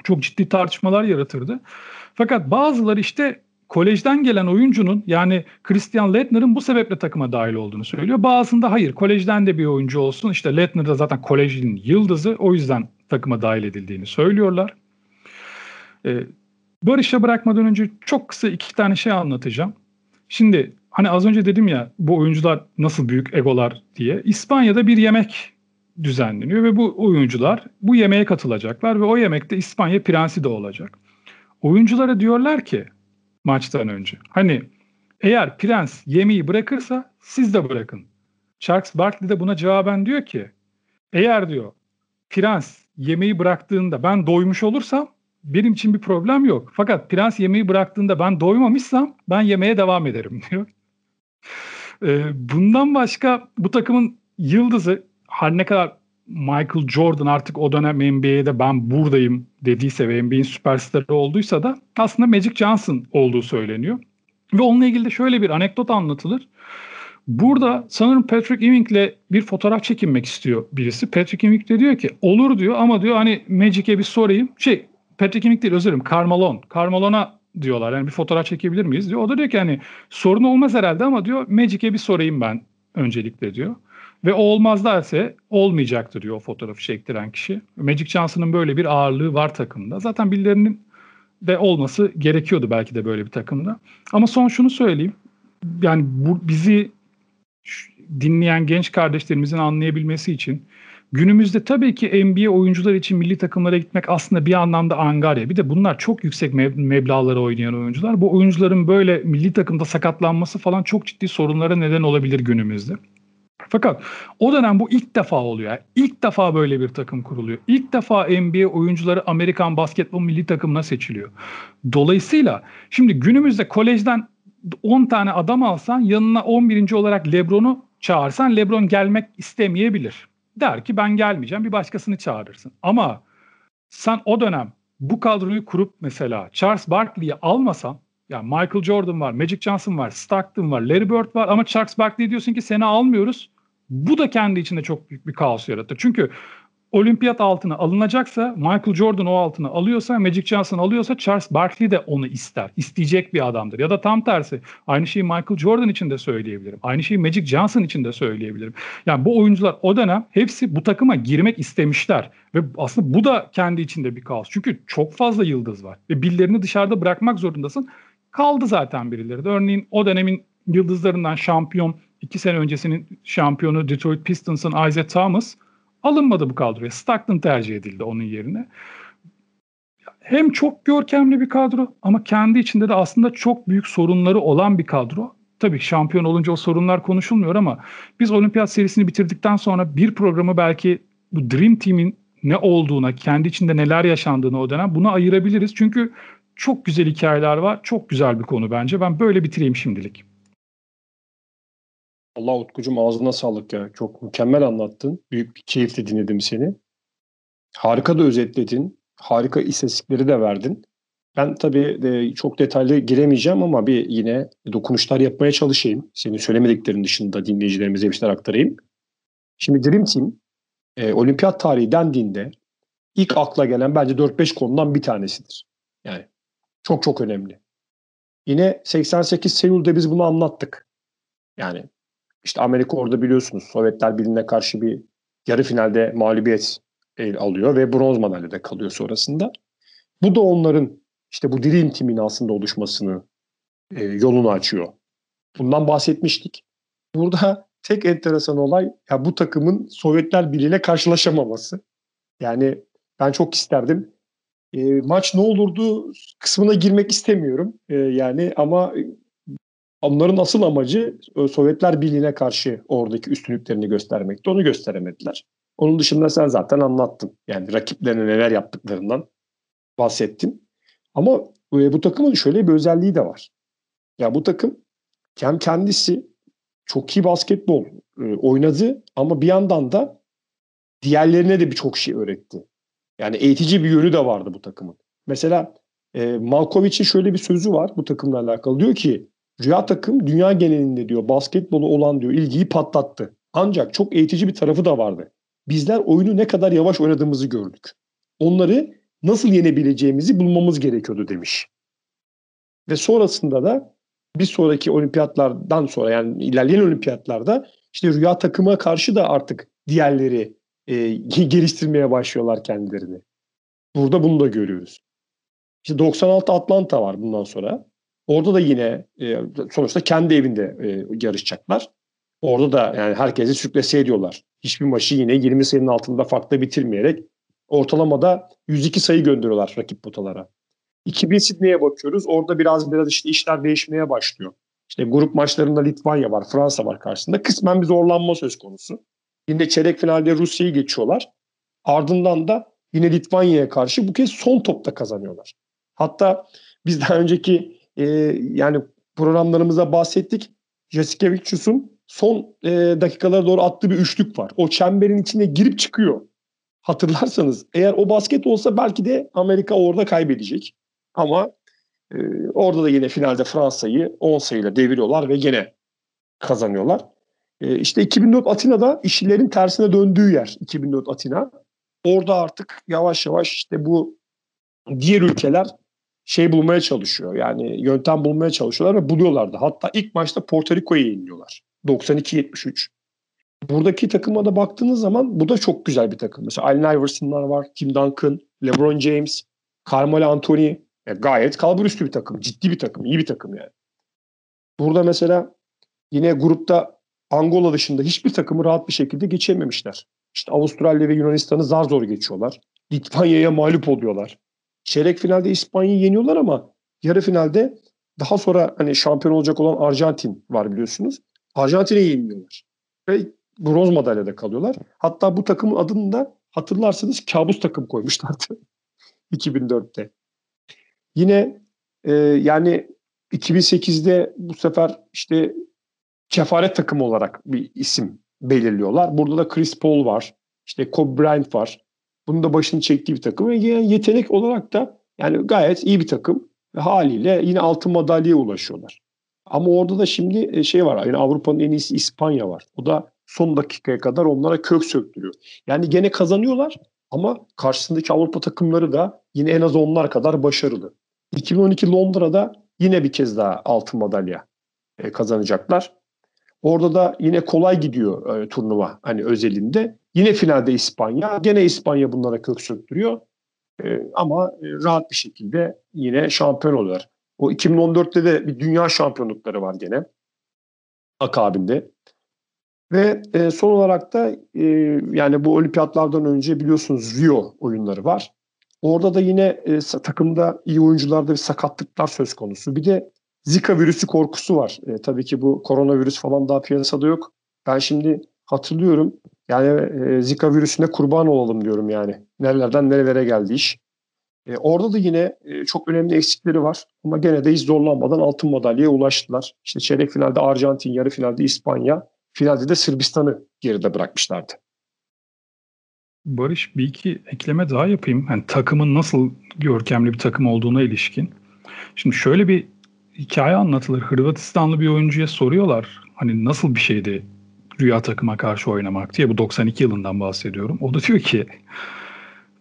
çok ciddi tartışmalar yaratırdı. Fakat bazıları işte kolejden gelen oyuncunun yani Christian Leitner'ın bu sebeple takıma dahil olduğunu söylüyor. Bazında hayır kolejden de bir oyuncu olsun. İşte Leitner da zaten kolejin yıldızı o yüzden takıma dahil edildiğini söylüyorlar. Ee, Barış'a bırakmadan önce çok kısa iki tane şey anlatacağım. Şimdi hani az önce dedim ya bu oyuncular nasıl büyük egolar diye. İspanya'da bir yemek düzenleniyor ve bu oyuncular bu yemeğe katılacaklar ve o yemekte İspanya prensi de olacak. Oyunculara diyorlar ki maçtan önce hani eğer prens yemeği bırakırsa siz de bırakın. Charles Barkley de buna cevaben diyor ki eğer diyor prens yemeği bıraktığında ben doymuş olursam benim için bir problem yok. Fakat prens yemeği bıraktığında ben doymamışsam ben yemeğe devam ederim <laughs> diyor. Ee, bundan başka bu takımın yıldızı her ne kadar Michael Jordan artık o dönem NBA'de ben buradayım dediyse ve NBA'in süperstarı olduysa da aslında Magic Johnson olduğu söyleniyor. Ve onunla ilgili de şöyle bir anekdot anlatılır. Burada sanırım Patrick Ewing'le bir fotoğraf çekinmek istiyor birisi. Patrick Ewing de diyor ki olur diyor ama diyor hani Magic'e bir sorayım. Şey Patrick Ewing değil özür dilerim Carmelon. Carmelon'a diyorlar yani bir fotoğraf çekebilir miyiz diyor. O da diyor ki hani sorun olmaz herhalde ama diyor Magic'e bir sorayım ben öncelikle diyor. Ve o olmaz derse olmayacaktır diyor o fotoğrafı çektiren kişi. Magic Johnson'ın böyle bir ağırlığı var takımda. Zaten birilerinin de olması gerekiyordu belki de böyle bir takımda. Ama son şunu söyleyeyim. Yani bu bizi dinleyen genç kardeşlerimizin anlayabilmesi için günümüzde tabii ki NBA oyuncular için milli takımlara gitmek aslında bir anlamda angarya. Bir de bunlar çok yüksek meb- meblağlara oynayan oyuncular. Bu oyuncuların böyle milli takımda sakatlanması falan çok ciddi sorunlara neden olabilir günümüzde. Fakat o dönem bu ilk defa oluyor. Yani ilk defa böyle bir takım kuruluyor. İlk defa NBA oyuncuları Amerikan basketbol milli takımına seçiliyor. Dolayısıyla şimdi günümüzde kolejden 10 tane adam alsan yanına 11. olarak LeBron'u çağırsan LeBron gelmek istemeyebilir. Der ki ben gelmeyeceğim bir başkasını çağırırsın. Ama sen o dönem bu kadroyu kurup mesela Charles Barkley'i almasan yani Michael Jordan var, Magic Johnson var, Stockton var, Larry Bird var ama Charles Barkley diyorsun ki seni almıyoruz. Bu da kendi içinde çok büyük bir kaos yaratır. Çünkü olimpiyat altına alınacaksa Michael Jordan o altına alıyorsa Magic Johnson alıyorsa Charles Barkley de onu ister. İsteyecek bir adamdır. Ya da tam tersi. Aynı şeyi Michael Jordan için de söyleyebilirim. Aynı şeyi Magic Johnson için de söyleyebilirim. Yani bu oyuncular o dönem hepsi bu takıma girmek istemişler. Ve aslında bu da kendi içinde bir kaos. Çünkü çok fazla yıldız var. Ve birilerini dışarıda bırakmak zorundasın. Kaldı zaten birileri de. Örneğin o dönemin yıldızlarından şampiyon iki sene öncesinin şampiyonu Detroit Pistons'ın Isaiah Thomas alınmadı bu kadroya. Stockton tercih edildi onun yerine. Hem çok görkemli bir kadro ama kendi içinde de aslında çok büyük sorunları olan bir kadro. Tabii şampiyon olunca o sorunlar konuşulmuyor ama biz olimpiyat serisini bitirdikten sonra bir programı belki bu Dream Team'in ne olduğuna, kendi içinde neler yaşandığını o dönem buna ayırabiliriz. Çünkü çok güzel hikayeler var. Çok güzel bir konu bence. Ben böyle bitireyim şimdilik. Allah Utkucuğum ağzına sağlık ya. Çok mükemmel anlattın. Büyük bir keyifle dinledim seni. Harika da özetledin. Harika istatistikleri de verdin. Ben tabii de çok detaylı giremeyeceğim ama bir yine dokunuşlar yapmaya çalışayım. Senin söylemediklerin dışında dinleyicilerimize bir şeyler aktarayım. Şimdi Dream Team e, olimpiyat tarihi dendiğinde ilk akla gelen bence 4-5 konudan bir tanesidir. Yani çok çok önemli. Yine 88 Seul'de biz bunu anlattık. Yani işte Amerika orada biliyorsunuz Sovyetler Birliği'ne karşı bir yarı finalde mağlubiyet alıyor ve bronz madalyada kalıyor sonrasında. Bu da onların işte bu Team'in aslında oluşmasını e, yolunu açıyor. Bundan bahsetmiştik. Burada <laughs> tek enteresan olay ya bu takımın Sovyetler Birliği'yle karşılaşamaması. Yani ben çok isterdim. E, maç ne olurdu kısmına girmek istemiyorum. E, yani ama onların asıl amacı e, Sovyetler Birliği'ne karşı oradaki üstünlüklerini göstermekti. Onu gösteremediler. Onun dışında sen zaten anlattın. Yani rakiplerine neler yaptıklarından bahsettin. Ama e, bu takımın şöyle bir özelliği de var. Ya bu takım hem kendisi çok iyi basketbol e, oynadı ama bir yandan da diğerlerine de birçok şey öğretti. Yani eğitici bir yönü de vardı bu takımın. Mesela e, Malkovich'in şöyle bir sözü var bu takımla alakalı. Diyor ki Rüya takım dünya genelinde diyor basketbolu olan diyor ilgiyi patlattı. Ancak çok eğitici bir tarafı da vardı. Bizler oyunu ne kadar yavaş oynadığımızı gördük. Onları nasıl yenebileceğimizi bulmamız gerekiyordu demiş. Ve sonrasında da bir sonraki olimpiyatlardan sonra yani ilerleyen olimpiyatlarda işte rüya takıma karşı da artık diğerleri e, geliştirmeye başlıyorlar kendilerini. Burada bunu da görüyoruz. İşte 96 Atlanta var bundan sonra. Orada da yine e, sonuçta kendi evinde e, yarışacaklar. Orada da yani herkesi sürklese ediyorlar. Hiçbir maçı yine 20 sayının altında farklı bitirmeyerek ortalamada 102 sayı gönderiyorlar rakip potalara. 2000 Sydney'e bakıyoruz. Orada biraz biraz işte işler değişmeye başlıyor. İşte grup maçlarında Litvanya var, Fransa var karşısında. Kısmen bir zorlanma söz konusu. Yine çeyrek finalde Rusya'yı geçiyorlar. Ardından da yine Litvanya'ya karşı bu kez son topta kazanıyorlar. Hatta biz daha önceki e, yani programlarımızda bahsettik. Jasikevicius'un son e, dakikalara doğru attığı bir üçlük var. O çemberin içine girip çıkıyor. Hatırlarsanız eğer o basket olsa belki de Amerika orada kaybedecek. Ama e, orada da yine finalde Fransa'yı 10 sayıyla deviriyorlar ve gene kazanıyorlar. E, işte 2004 Atina'da işlerin tersine döndüğü yer 2004 Atina. Orada artık yavaş yavaş işte bu diğer ülkeler şey bulmaya çalışıyor. Yani yöntem bulmaya çalışıyorlar ve buluyorlardı. Hatta ilk maçta Porto Rico'yu yeniliyorlar. 92-73. Buradaki takıma da baktığınız zaman bu da çok güzel bir takım. Mesela Allen Iverson'lar var, Tim Duncan, LeBron James, Carmelo Anthony. E, gayet kalburüstü bir takım. Ciddi bir takım. iyi bir takım yani. Burada mesela yine grupta Angola dışında hiçbir takımı rahat bir şekilde geçememişler. İşte Avustralya ve Yunanistan'ı zar zor geçiyorlar. Litvanya'ya mağlup oluyorlar. Çeyrek finalde İspanya'yı yeniyorlar ama yarı finalde daha sonra hani şampiyon olacak olan Arjantin var biliyorsunuz. Arjantin'e yeniliyorlar. Ve bronz madalyada kalıyorlar. Hatta bu takımın adını da hatırlarsanız kabus takım koymuşlardı <laughs> 2004'te. Yine e, yani 2008'de bu sefer işte kefaret takımı olarak bir isim belirliyorlar. Burada da Chris Paul var. İşte Kobe Bryant var. Bunun da başını çektiği bir takım. Ve yetenek olarak da yani gayet iyi bir takım. Ve haliyle yine altın madalyaya ulaşıyorlar. Ama orada da şimdi e, şey var. Yani Avrupa'nın en iyisi İspanya var. O da son dakikaya kadar onlara kök söktürüyor. Yani gene kazanıyorlar ama karşısındaki Avrupa takımları da yine en az onlar kadar başarılı. 2012 Londra'da yine bir kez daha altın madalya e, kazanacaklar. Orada da yine kolay gidiyor e, turnuva hani özelinde. Yine finalde İspanya. Gene İspanya bunlara kök söktürüyor. E, ama rahat bir şekilde yine şampiyon oluyorlar. O 2014'te de bir dünya şampiyonlukları var gene. Akabinde. Ve e, son olarak da e, yani bu olimpiyatlardan önce biliyorsunuz Rio oyunları var. Orada da yine e, takımda iyi oyuncularda bir sakatlıklar söz konusu. Bir de Zika virüsü korkusu var. E, tabii ki bu koronavirüs falan daha piyasada yok. Ben şimdi hatırlıyorum. Yani e, Zika virüsüne kurban olalım diyorum yani. Nerelerden nerelere geldi iş. E, orada da yine e, çok önemli eksikleri var. Ama gene de hiç zorlanmadan altın madalyaya ulaştılar. İşte çeyrek finalde Arjantin, yarı finalde İspanya, finalde de Sırbistan'ı geride bırakmışlardı. Barış bir iki ekleme daha yapayım. Yani takımın nasıl görkemli bir takım olduğuna ilişkin. Şimdi şöyle bir hikaye anlatılır. Hırvatistanlı bir oyuncuya soruyorlar. Hani nasıl bir şeydi rüya takıma karşı oynamak diye. Bu 92 yılından bahsediyorum. O da diyor ki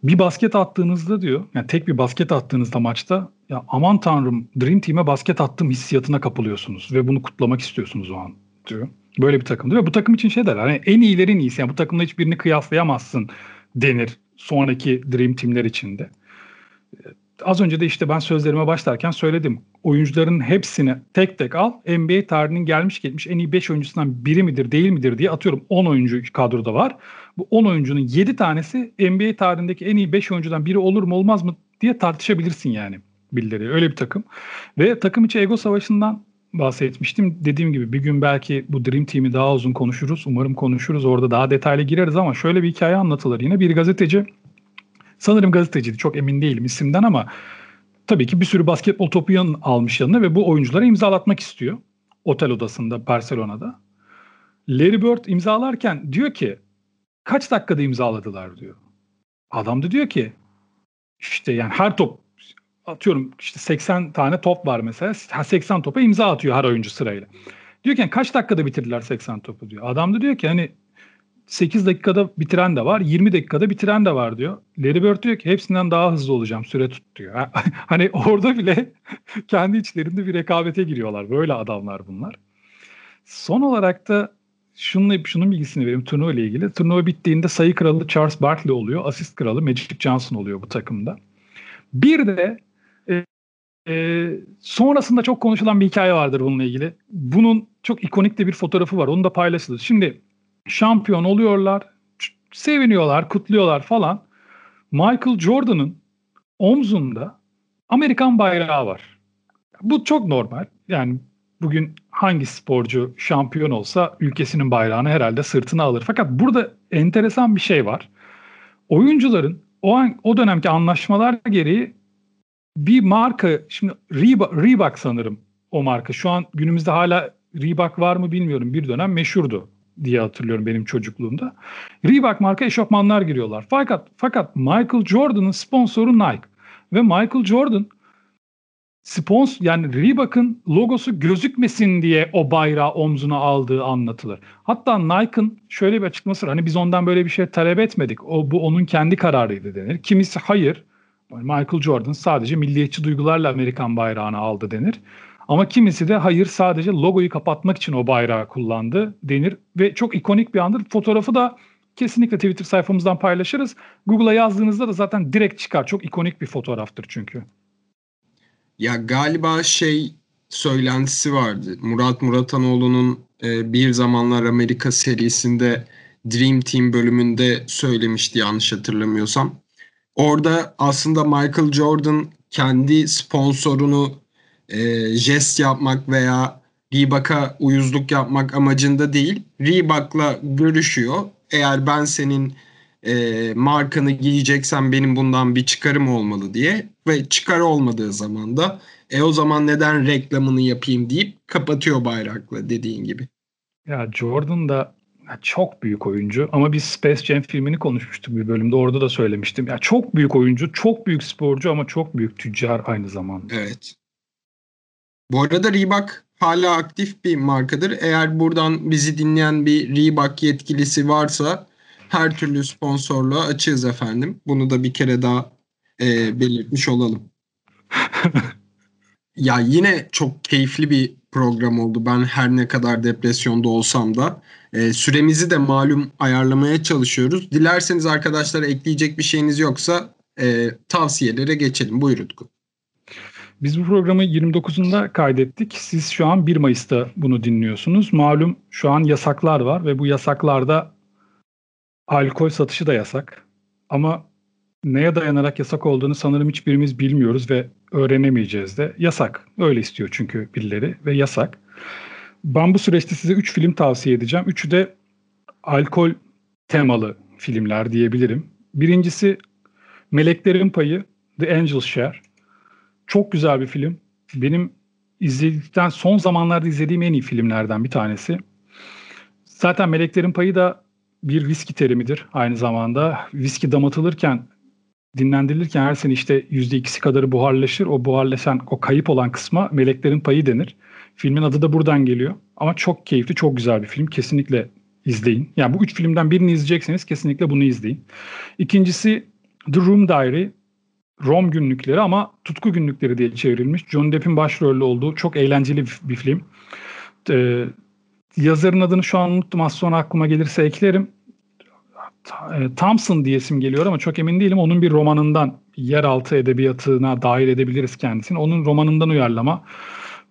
bir basket attığınızda diyor yani tek bir basket attığınızda maçta ya aman tanrım Dream Team'e basket attım hissiyatına kapılıyorsunuz ve bunu kutlamak istiyorsunuz o an diyor. Böyle bir takımdı ve bu takım için şey derler hani en iyilerin iyisi yani bu takımla hiçbirini kıyaslayamazsın denir sonraki Dream Team'ler içinde. Az önce de işte ben sözlerime başlarken söyledim. Oyuncuların hepsini tek tek al. NBA tarihinin gelmiş geçmiş en iyi 5 oyuncusundan biri midir değil midir diye atıyorum 10 oyuncu kadroda var. Bu 10 oyuncunun 7 tanesi NBA tarihindeki en iyi 5 oyuncudan biri olur mu olmaz mı diye tartışabilirsin yani birileri. Öyle bir takım. Ve takım içi ego savaşından bahsetmiştim. Dediğim gibi bir gün belki bu Dream Team'i daha uzun konuşuruz. Umarım konuşuruz. Orada daha detaylı gireriz ama şöyle bir hikaye anlatılır. Yine bir gazeteci sanırım gazeteciydi. Çok emin değilim isimden ama tabii ki bir sürü basketbol topu yan almış yanına ve bu oyunculara imzalatmak istiyor. Otel odasında Barcelona'da. Larry Bird imzalarken diyor ki kaç dakikada imzaladılar diyor. Adam da diyor ki işte yani her top atıyorum işte 80 tane top var mesela. 80 topa imza atıyor her oyuncu sırayla. Diyor ki kaç dakikada bitirdiler 80 topu diyor. Adam da diyor ki hani 8 dakikada bitiren de var, 20 dakikada bitiren de var diyor. Larry Bird diyor ki hepsinden daha hızlı olacağım, süre tut diyor. <laughs> hani orada bile <laughs> kendi içlerinde bir rekabete giriyorlar. Böyle adamlar bunlar. Son olarak da şunun, şunun bilgisini vereyim turnuva ile ilgili. Turnuva bittiğinde sayı kralı Charles Barkley oluyor. Asist kralı Magic Johnson oluyor bu takımda. Bir de e, e, sonrasında çok konuşulan bir hikaye vardır bununla ilgili. Bunun çok ikonik de bir fotoğrafı var. Onu da paylaşılır. Şimdi şampiyon oluyorlar, seviniyorlar, kutluyorlar falan. Michael Jordan'ın omzunda Amerikan bayrağı var. Bu çok normal. Yani bugün hangi sporcu şampiyon olsa ülkesinin bayrağını herhalde sırtına alır. Fakat burada enteresan bir şey var. Oyuncuların o an, o dönemki anlaşmalar gereği bir marka şimdi Reebok, Reebok sanırım o marka. Şu an günümüzde hala Reebok var mı bilmiyorum. Bir dönem meşhurdu diye hatırlıyorum benim çocukluğumda. Reebok marka eşofmanlar giriyorlar. Fakat fakat Michael Jordan'ın sponsoru Nike ve Michael Jordan sponsor yani Reebok'un logosu gözükmesin diye o bayrağı omzuna aldığı anlatılır. Hatta Nike'ın şöyle bir açıklaması var. Hani biz ondan böyle bir şey talep etmedik. O bu onun kendi kararıydı denir. Kimisi hayır. Michael Jordan sadece milliyetçi duygularla Amerikan bayrağını aldı denir. Ama kimisi de hayır sadece logoyu kapatmak için o bayrağı kullandı denir ve çok ikonik bir andır. Fotoğrafı da kesinlikle Twitter sayfamızdan paylaşırız. Google'a yazdığınızda da zaten direkt çıkar. Çok ikonik bir fotoğraftır çünkü. Ya galiba şey söylentisi vardı. Murat Muratanoğlu'nun e, bir zamanlar Amerika serisinde Dream Team bölümünde söylemişti yanlış hatırlamıyorsam. Orada aslında Michael Jordan kendi sponsorunu e, jest yapmak veya Reebok'a uyuzluk yapmak amacında değil. Reebok'la görüşüyor. Eğer ben senin e, markanı giyeceksen benim bundan bir çıkarım olmalı diye ve çıkar olmadığı zaman da e o zaman neden reklamını yapayım deyip kapatıyor bayrakla dediğin gibi. Ya Jordan da çok büyük oyuncu ama biz Space Jam filmini konuşmuştuk bir bölümde orada da söylemiştim. Ya çok büyük oyuncu, çok büyük sporcu ama çok büyük tüccar aynı zamanda. Evet. Bu arada Reebok hala aktif bir markadır. Eğer buradan bizi dinleyen bir Reebok yetkilisi varsa her türlü sponsorluğa açığız efendim. Bunu da bir kere daha e, belirtmiş olalım. <laughs> ya yine çok keyifli bir program oldu. Ben her ne kadar depresyonda olsam da e, süremizi de malum ayarlamaya çalışıyoruz. Dilerseniz arkadaşlar ekleyecek bir şeyiniz yoksa e, tavsiyelere geçelim. Buyur Utku. Biz bu programı 29'unda kaydettik. Siz şu an 1 Mayıs'ta bunu dinliyorsunuz. Malum şu an yasaklar var ve bu yasaklarda alkol satışı da yasak. Ama neye dayanarak yasak olduğunu sanırım hiçbirimiz bilmiyoruz ve öğrenemeyeceğiz de. Yasak. Öyle istiyor çünkü birileri ve yasak. Ben bu süreçte size 3 film tavsiye edeceğim. Üçü de alkol temalı filmler diyebilirim. Birincisi Meleklerin Payı, The Angel's Share. Çok güzel bir film. Benim izledikten son zamanlarda izlediğim en iyi filmlerden bir tanesi. Zaten Meleklerin Payı da bir viski terimidir aynı zamanda. Viski damatılırken, dinlendirilirken her sene işte yüzde ikisi kadarı buharlaşır. O buharlaşan, o kayıp olan kısma meleklerin payı denir. Filmin adı da buradan geliyor. Ama çok keyifli, çok güzel bir film. Kesinlikle izleyin. Yani bu üç filmden birini izleyecekseniz kesinlikle bunu izleyin. İkincisi The Room Diary. Rom günlükleri ama tutku günlükleri diye çevrilmiş. John Depp'in başrolü olduğu çok eğlenceli bir film. Ee, yazarın adını şu an unuttum. Az sonra aklıma gelirse eklerim. e, Thompson diye isim geliyor ama çok emin değilim. Onun bir romanından yeraltı edebiyatına dahil edebiliriz kendisini. Onun romanından uyarlama.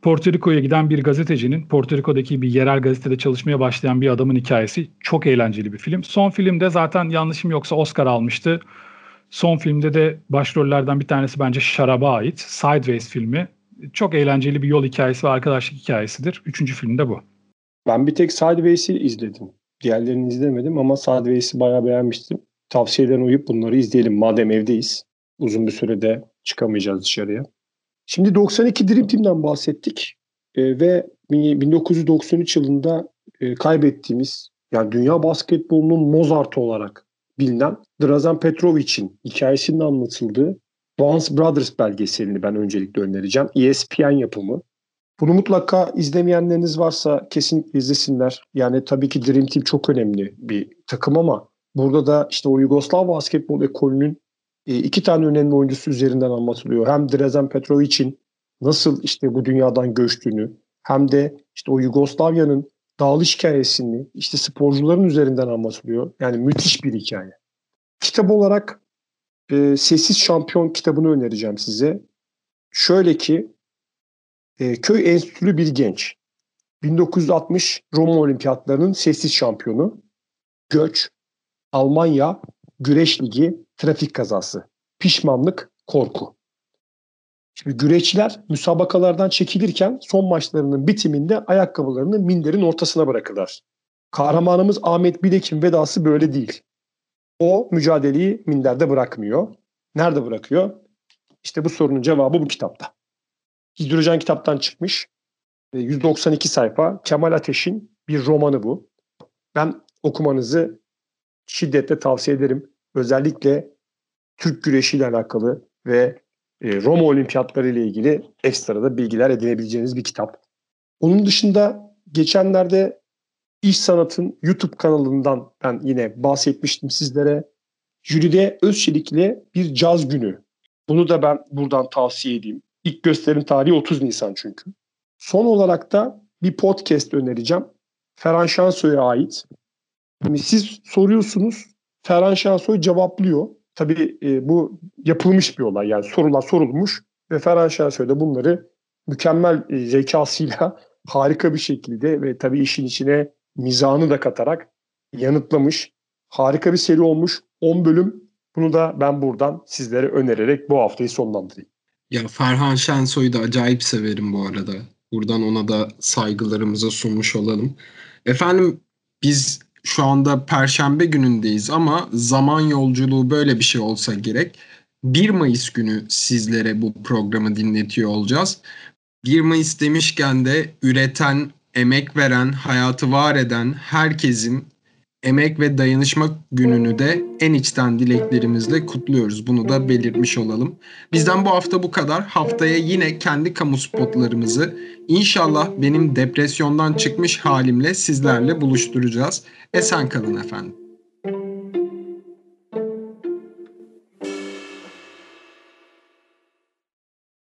Porto Rico'ya giden bir gazetecinin, Porto Rico'daki bir yerel gazetede çalışmaya başlayan bir adamın hikayesi çok eğlenceli bir film. Son filmde zaten yanlışım yoksa Oscar almıştı. Son filmde de başrollerden bir tanesi bence Şarab'a ait. Sideways filmi. Çok eğlenceli bir yol hikayesi ve arkadaşlık hikayesidir. Üçüncü filmde bu. Ben bir tek Sideways'i izledim. Diğerlerini izlemedim ama Sideways'i bayağı beğenmiştim. Tavsiyeden uyup bunları izleyelim madem evdeyiz. Uzun bir sürede çıkamayacağız dışarıya. Şimdi 92 Dream Team'den bahsettik e, ve 1993 yılında e, kaybettiğimiz yani dünya basketbolunun Mozart olarak bilinen Drazen Petrovic'in hikayesinin anlatıldığı Once Brothers belgeselini ben öncelikle önereceğim. ESPN yapımı. Bunu mutlaka izlemeyenleriniz varsa kesinlikle izlesinler. Yani tabii ki Dream Team çok önemli bir takım ama burada da işte o Yugoslav basketbol ekolünün e, iki tane önemli oyuncusu üzerinden anlatılıyor. Hem Drazen Petrovic'in nasıl işte bu dünyadan göçtüğünü hem de işte o Yugoslavya'nın dağılış hikayesini işte sporcuların üzerinden anlatılıyor. Yani müthiş bir hikaye. Kitap olarak e, Sessiz Şampiyon kitabını önereceğim size. Şöyle ki e, köy enstitülü bir genç. 1960 Roma Olimpiyatlarının sessiz şampiyonu. Göç, Almanya, Güreş Ligi, trafik kazası. Pişmanlık, korku. Şimdi güreşçiler müsabakalardan çekilirken son maçlarının bitiminde ayakkabılarını minderin ortasına bırakırlar. Kahramanımız Ahmet Bilek'in vedası böyle değil. O mücadeleyi minderde bırakmıyor. Nerede bırakıyor? İşte bu sorunun cevabı bu kitapta. Hidrojen kitaptan çıkmış. 192 sayfa. Kemal Ateş'in bir romanı bu. Ben okumanızı şiddetle tavsiye ederim. Özellikle Türk güreşiyle alakalı ve e, Roma olimpiyatları ile ilgili ekstra da bilgiler edinebileceğiniz bir kitap. Onun dışında geçenlerde İş Sanat'ın YouTube kanalından ben yine bahsetmiştim sizlere. Jülide Özçelik ile bir caz günü. Bunu da ben buradan tavsiye edeyim. İlk gösterim tarihi 30 Nisan çünkü. Son olarak da bir podcast önereceğim. Ferhan Şansoy'a ait. Şimdi siz soruyorsunuz, Ferhan Şansoy cevaplıyor. Tabii e, bu yapılmış bir olay. Yani sorular sorulmuş ve Ferhan Şensoy da bunları mükemmel e, zekasıyla <laughs> harika bir şekilde ve tabii işin içine mizahını da katarak yanıtlamış. Harika bir seri olmuş. 10 bölüm. Bunu da ben buradan sizlere önererek bu haftayı sonlandırayım. Ya Ferhan Şensoy'u da acayip severim bu arada. Buradan ona da saygılarımızı sunmuş olalım. Efendim biz şu anda perşembe günündeyiz ama zaman yolculuğu böyle bir şey olsa gerek. 1 Mayıs günü sizlere bu programı dinletiyor olacağız. 1 Mayıs demişken de üreten, emek veren, hayatı var eden herkesin Emek ve Dayanışma Günü'nü de en içten dileklerimizle kutluyoruz. Bunu da belirtmiş olalım. Bizden bu hafta bu kadar. Haftaya yine kendi kamu spotlarımızı inşallah benim depresyondan çıkmış halimle sizlerle buluşturacağız. Esen kalın efendim.